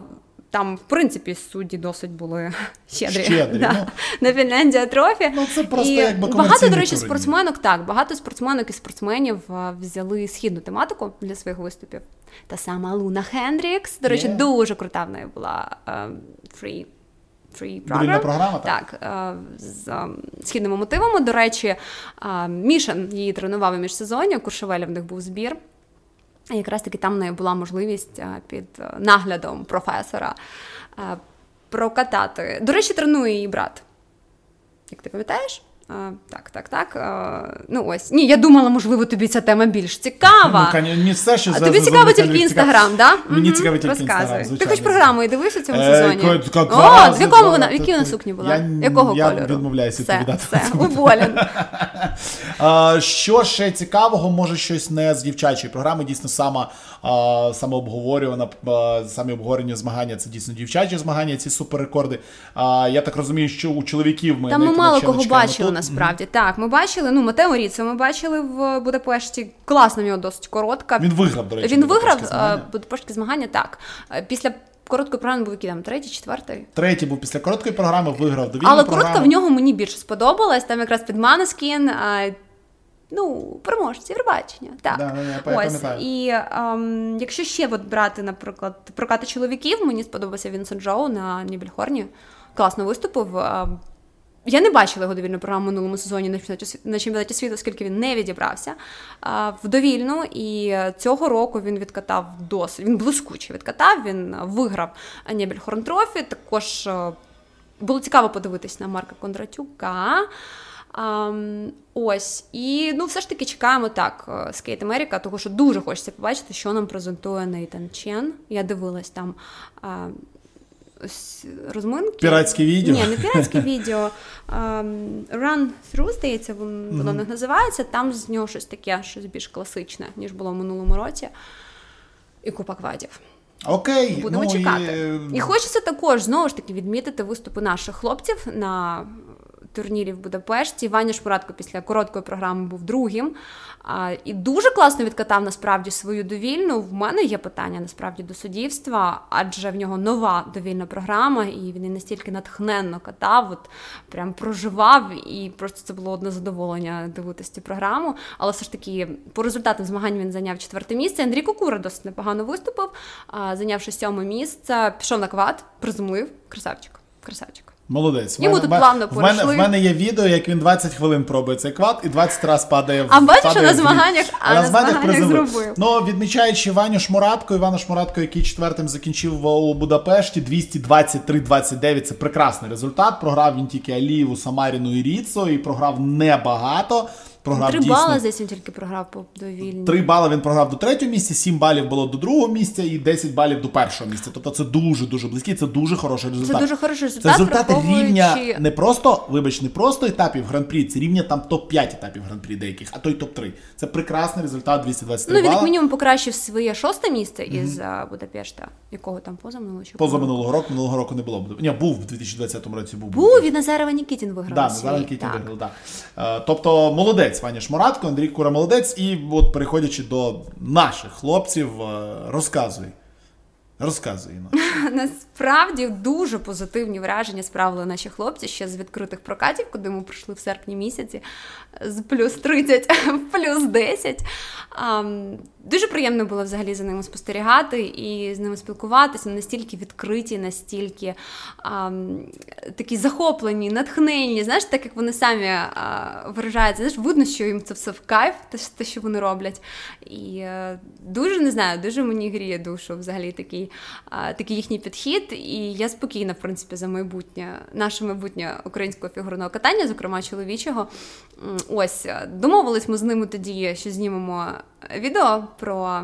там, в принципі, судді досить були щедрі, щедрі да, ну. на Фінляндія трофі. Ну, це просто і якби багато, до речі, турнір. спортсменок так, багато спортсменок і спортсменів взяли східну тематику для своїх виступів. Та сама Луна Хендрікс, до речі, Yeah. дуже крута в неї була фрі. Free Довільна програма, так. так з ем, східними мотивами. До речі, Мішан її тренував у міжсезоння, Куршевеля в них був збір. Якраз таки там в неї була можливість під е, наглядом професора е, прокатати. До речі, тренує її брат. Як ти пам'ятаєш? А, так, так, так. А, ну ось. Ні, я думала, можливо, тобі ця тема більш цікава. Ну, мені все, що а тобі цікаво тільки інстаграм, да? Мені цікаво тільки Розказуй. Інстаграм, Ти хоч програму і дивився в цьому Е, сезоні? О, в якому вона, в якій вона сукні була? я- Якого я кольору? відмовляюся все, відповідати все, уволен. Що ще цікавого, може щось не з дівчачої програми. Дійсно, сама а, саме обговорювана, самі обговорення змагання це дійсно дівчачі змагання, ці суперрекорди. А, я так розумію, що у чоловіків ми Там ми мало кого бачили тут. насправді. Так, ми бачили, ну, Матео Ріцо ми бачили в Будапешті. Класна в нього досить коротка. Він виграв, до речі. Він виграв будапештські змагання. е, будапештські змагання, так. Е, Після короткої програми був який там, третій, четвертий. Третій був після короткої програми, виграв довільну Але програму. коротка в нього мені більше сподобалась. Там якраз під Манескін. Ну, переможці Євробачення. Так. Да, да, да, я Ось. І ем, якщо ще от брати, наприклад, прокати чоловіків, мені сподобався Вінсент Джоу на Нібельхорні. Класно виступив. Ем, я не бачила його довільну програму в минулому сезоні на чемпіонаті на чемпіонаті світу, оскільки він не відібрався а, в довільну. І цього року він відкатав досить. Він блискуче відкатав. Він виграв Небельхорн Трофі. Також е, було цікаво подивитись на Марка Кондратюка. Ам, ось, і ну, все ж таки чекаємо так Скейт Америка, тому що дуже хочеться побачити, що нам презентує Нейтан Чен. Я дивилась там а, ось розминки. Піратське відео? Ні, не піратське відео. ам, Run Through, здається, вон- воно них називається. Там з нього щось таке, щось більш класичне, ніж було в минулому році. І купа квадів. Окей, Будемо ну, чекати. І... І хочеться також знову ж таки відмітити виступи наших хлопців на турнірі в Будапешті. Ваня Шмуратко після короткої програми був другим. А, і дуже класно відкатав насправді свою довільну. В мене є питання насправді до суддівства, адже в нього нова довільна програма, і він її настільки натхненно катав, от прям проживав, і просто це було одне задоволення дивитися цю програму. Але все ж таки, по результатам змагань він зайняв четверте місце. Андрій Кукура досить непогано виступив, зайнявши сьоме місце, пішов на квад, приземлив. Красавчик, красавчик. Молодець. В Йому мене- тут плавно в мене, в мене є відео, як він 20 хвилин пробує цей квад і 20 разів падає в А бачиш, падає на в змаганнях- а на змаганнях приземлив. зробив. Ну, відмічаючи Ваню Шмуратко, Івана Шмуратко, який четвертим закінчив у Будапешті, 223-29, це прекрасний результат. Програв він тільки Алієву, Самаріну і Ріцо, і програв небагато. Програв Три дійсно бали здесь він тільки програв по довільній. 3 бали він програв до третього місця, 7 балів було до другого місця і 10 балів до першого місця. Тобто це дуже дуже близький, це дуже хороший результат. дуже хороший результат, Це результати враховуючи- рівня не просто, вибач, не просто етапів гран-прі, це рівня там топ-5 етапів гран-прі деяких, а то й топ-3. Це прекрасний результат 223 Ну, він як мінімум покращив своє шосте місце із а, Будапешта, якого там поза минулого чи Поза поза року, минулого року не було. Ні, був в 2020 році був. Був від Назарова Нікітін виграв. Да, свій, Назар Нікітін виграв, да. Е, Тобто молодець Ваня Шмуратко, Андрій Кура молодець. І от переходячи до наших хлопців, е, розказуй. Розказуй. нам. Насправді дуже позитивні враження справили наші хлопці ще з відкритих прокатів, куди ми прийшли в серпні місяці з плюс 30 в плюс 10. Дуже приємно було взагалі за ними спостерігати і з ними спілкуватися. Настільки відкриті, настільки такі захоплені, натхненні. Знаєш, так як вони самі виражаються, знаєш, видно, що їм це все в кайф, те, що вони роблять. І е, дуже не знаю, дуже мені гріє душу взагалі такий, такий їхній підхід, і я спокійна, в принципі, за майбутнє, наше майбутнє українського фігурного катання, зокрема чоловічого. Ось домовились ми з ними тоді, що знімемо відео про.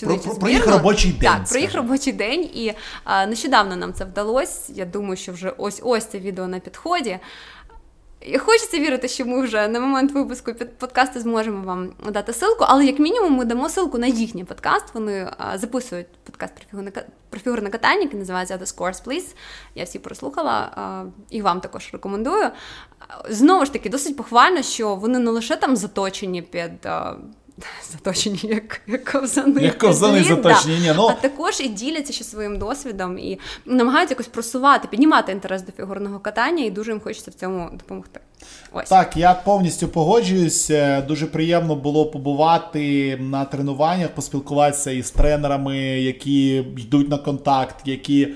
Про, про, про їх робочий день. Так, про їх робочий день. І а, нещодавно нам це вдалося. Я думаю, що вже ось ось це відео на підході. Хочеться вірити, що ми вже на момент випуску подкасту зможемо вам дати ссылку, але як мінімум ми дамо ссылку на їхній подкаст. Вони а, записують подкаст про фігурне, катання, який називається The Scores Please. Я всі прослухала а, і вам також рекомендую. Знову ж таки, досить похвально, що вони не лише там заточені під. Заточені як як ковзани. Як ковзани заточені, ні, ну... А також і діляться ще своїм досвідом і намагаються якось просувати, піднімати інтерес до фігурного катання, і дуже їм хочеться в цьому допомогти. Ось. Так, я повністю погоджуюсь. Дуже приємно було побувати на тренуваннях, поспілкуватися із тренерами, які йдуть на контакт, які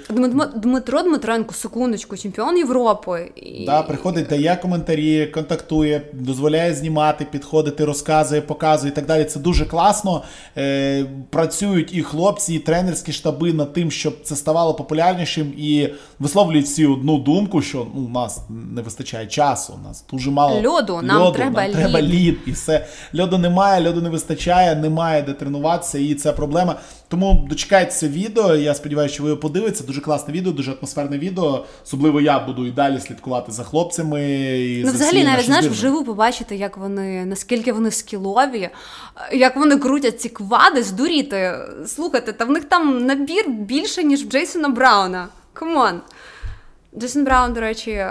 Дмитро Дмитренко, секундочку, чемпіон Європи. І... Да, Приходить, дає коментарі, контактує, дозволяє знімати, підходити, розказує, показує і так далі. Це дуже класно. Е, Працюють і хлопці, і тренерські штаби над тим, щоб це ставало популярнішим, і висловлюють всі одну думку, що ну, у нас не вистачає часу. У нас дуже мало льоду. Нам льоду, треба нам лід. треба лід, і все льоду немає, льоду не вистачає, немає де тренуватися, і це проблема. Тому дочекайтеся відео. Я сподіваюся, що ви його подивитеся. Дуже класне відео, дуже атмосферне відео. Особливо я буду і далі слідкувати за хлопцями. І Ну, за взагалі, навіть знаєш, вживу побачити, як вони наскільки вони скілові, як вони крутять ці квади, здуріти. Слухайте, та в них там набір більше, ніж в Джейсона Брауна. Come on. Джейсон Браун, до речі,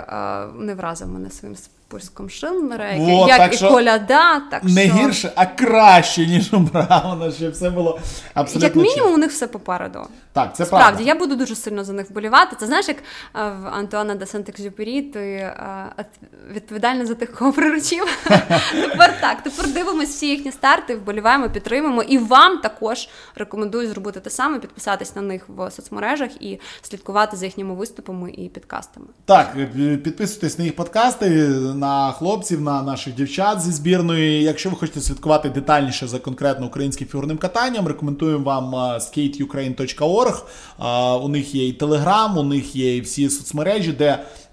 не вразив мене своїм Списком Шиндлера, як, як і Коляда. Так не що... гірше, а краще, ніж у Брауна, щоб все було абсолютно. Як мінімум, чесно. у них все попереду. Так, це Справді, правда. я буду дуже сильно за них вболівати. Це знаєш, як в Антуана де Сент-Екзюпері, ти відповідальний за тих, кого приручив. Тепер так, тепер дивимося всі їхні старти, вболіваємо, підтримуємо. І вам також рекомендую зробити те саме, підписатись на них в соцмережах і слідкувати за їхніми виступами і підкастами. Так, е, підписуйтесь на їх подкасти, на хлопців, на наших дівчат зі збірної. Якщо ви хочете слідкувати детальніше за конкретно українським фігурним катанням, рекомендуємо вам skateukraine.org. У них є і Телеграм, у них є і всі соцмережі, де Е,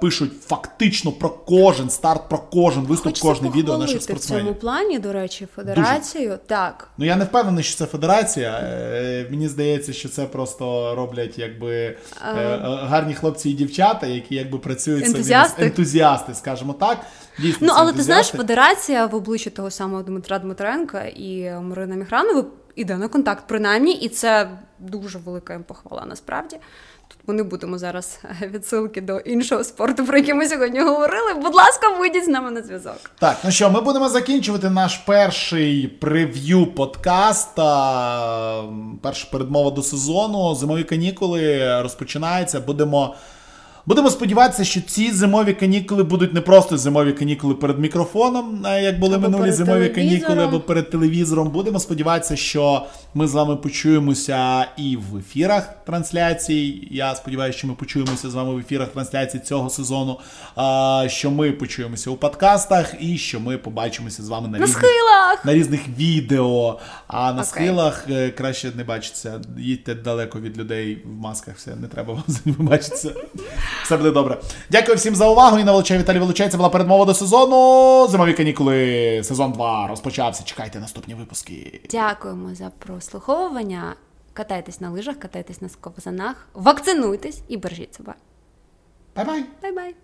пишуть фактично про кожен старт, про кожен виступ, Хочеться кожне відео наших спортсменів. в цьому плані, до речі, федерацію. Дуже. Так. Ну я не впевнений, що це федерація. Е, мені здається, що це просто роблять якби а... Е, гарні хлопці і дівчата, які якби працюють ентузіасти, самі ентузіасти, скажімо так. Дійсно, ну але ти знаєш, федерація в обличчі того самого Дмитра Дмитренка і Марина Міхранова іде на контакт, принаймні, і це дуже велика їм похвала насправді. Тут ми не будемо зараз відсилки до іншого спорту, про який ми сьогодні говорили. Будь ласка, вийдіть з нами на зв'язок. Так, ну що, ми будемо закінчувати наш перший прев'ю подкаста. Перша передмова до сезону. Зимові канікули розпочинаються. Будемо. Будемо сподіватися, що ці зимові канікули будуть не просто зимові канікули перед мікрофоном, як були або минулі зимові канікули, або перед телевізором. Будемо сподіватися, що ми з вами почуємося і в ефірах трансляцій. Я сподіваюся, що ми почуємося з вами в ефірах трансляцій цього сезону. Що ми почуємося у подкастах, і що ми побачимося з вами на, на різних схилах. на різних відео. А на okay. схилах е, краще не бачиться. Їдьте далеко від людей в масках. Все не треба вам з ними бачитися. Все буде добре. Дякую всім за увагу. І на Волочай Віталій Волочай. Це була передмова до сезону. Зимові канікули. Сезон 2 розпочався. Чекайте наступні випуски. Дякуємо за прослуховування. Катайтесь на лижах, катайтесь на ковзанах, вакцинуйтесь і бережіть себе. Bye-bye. Bye-bye.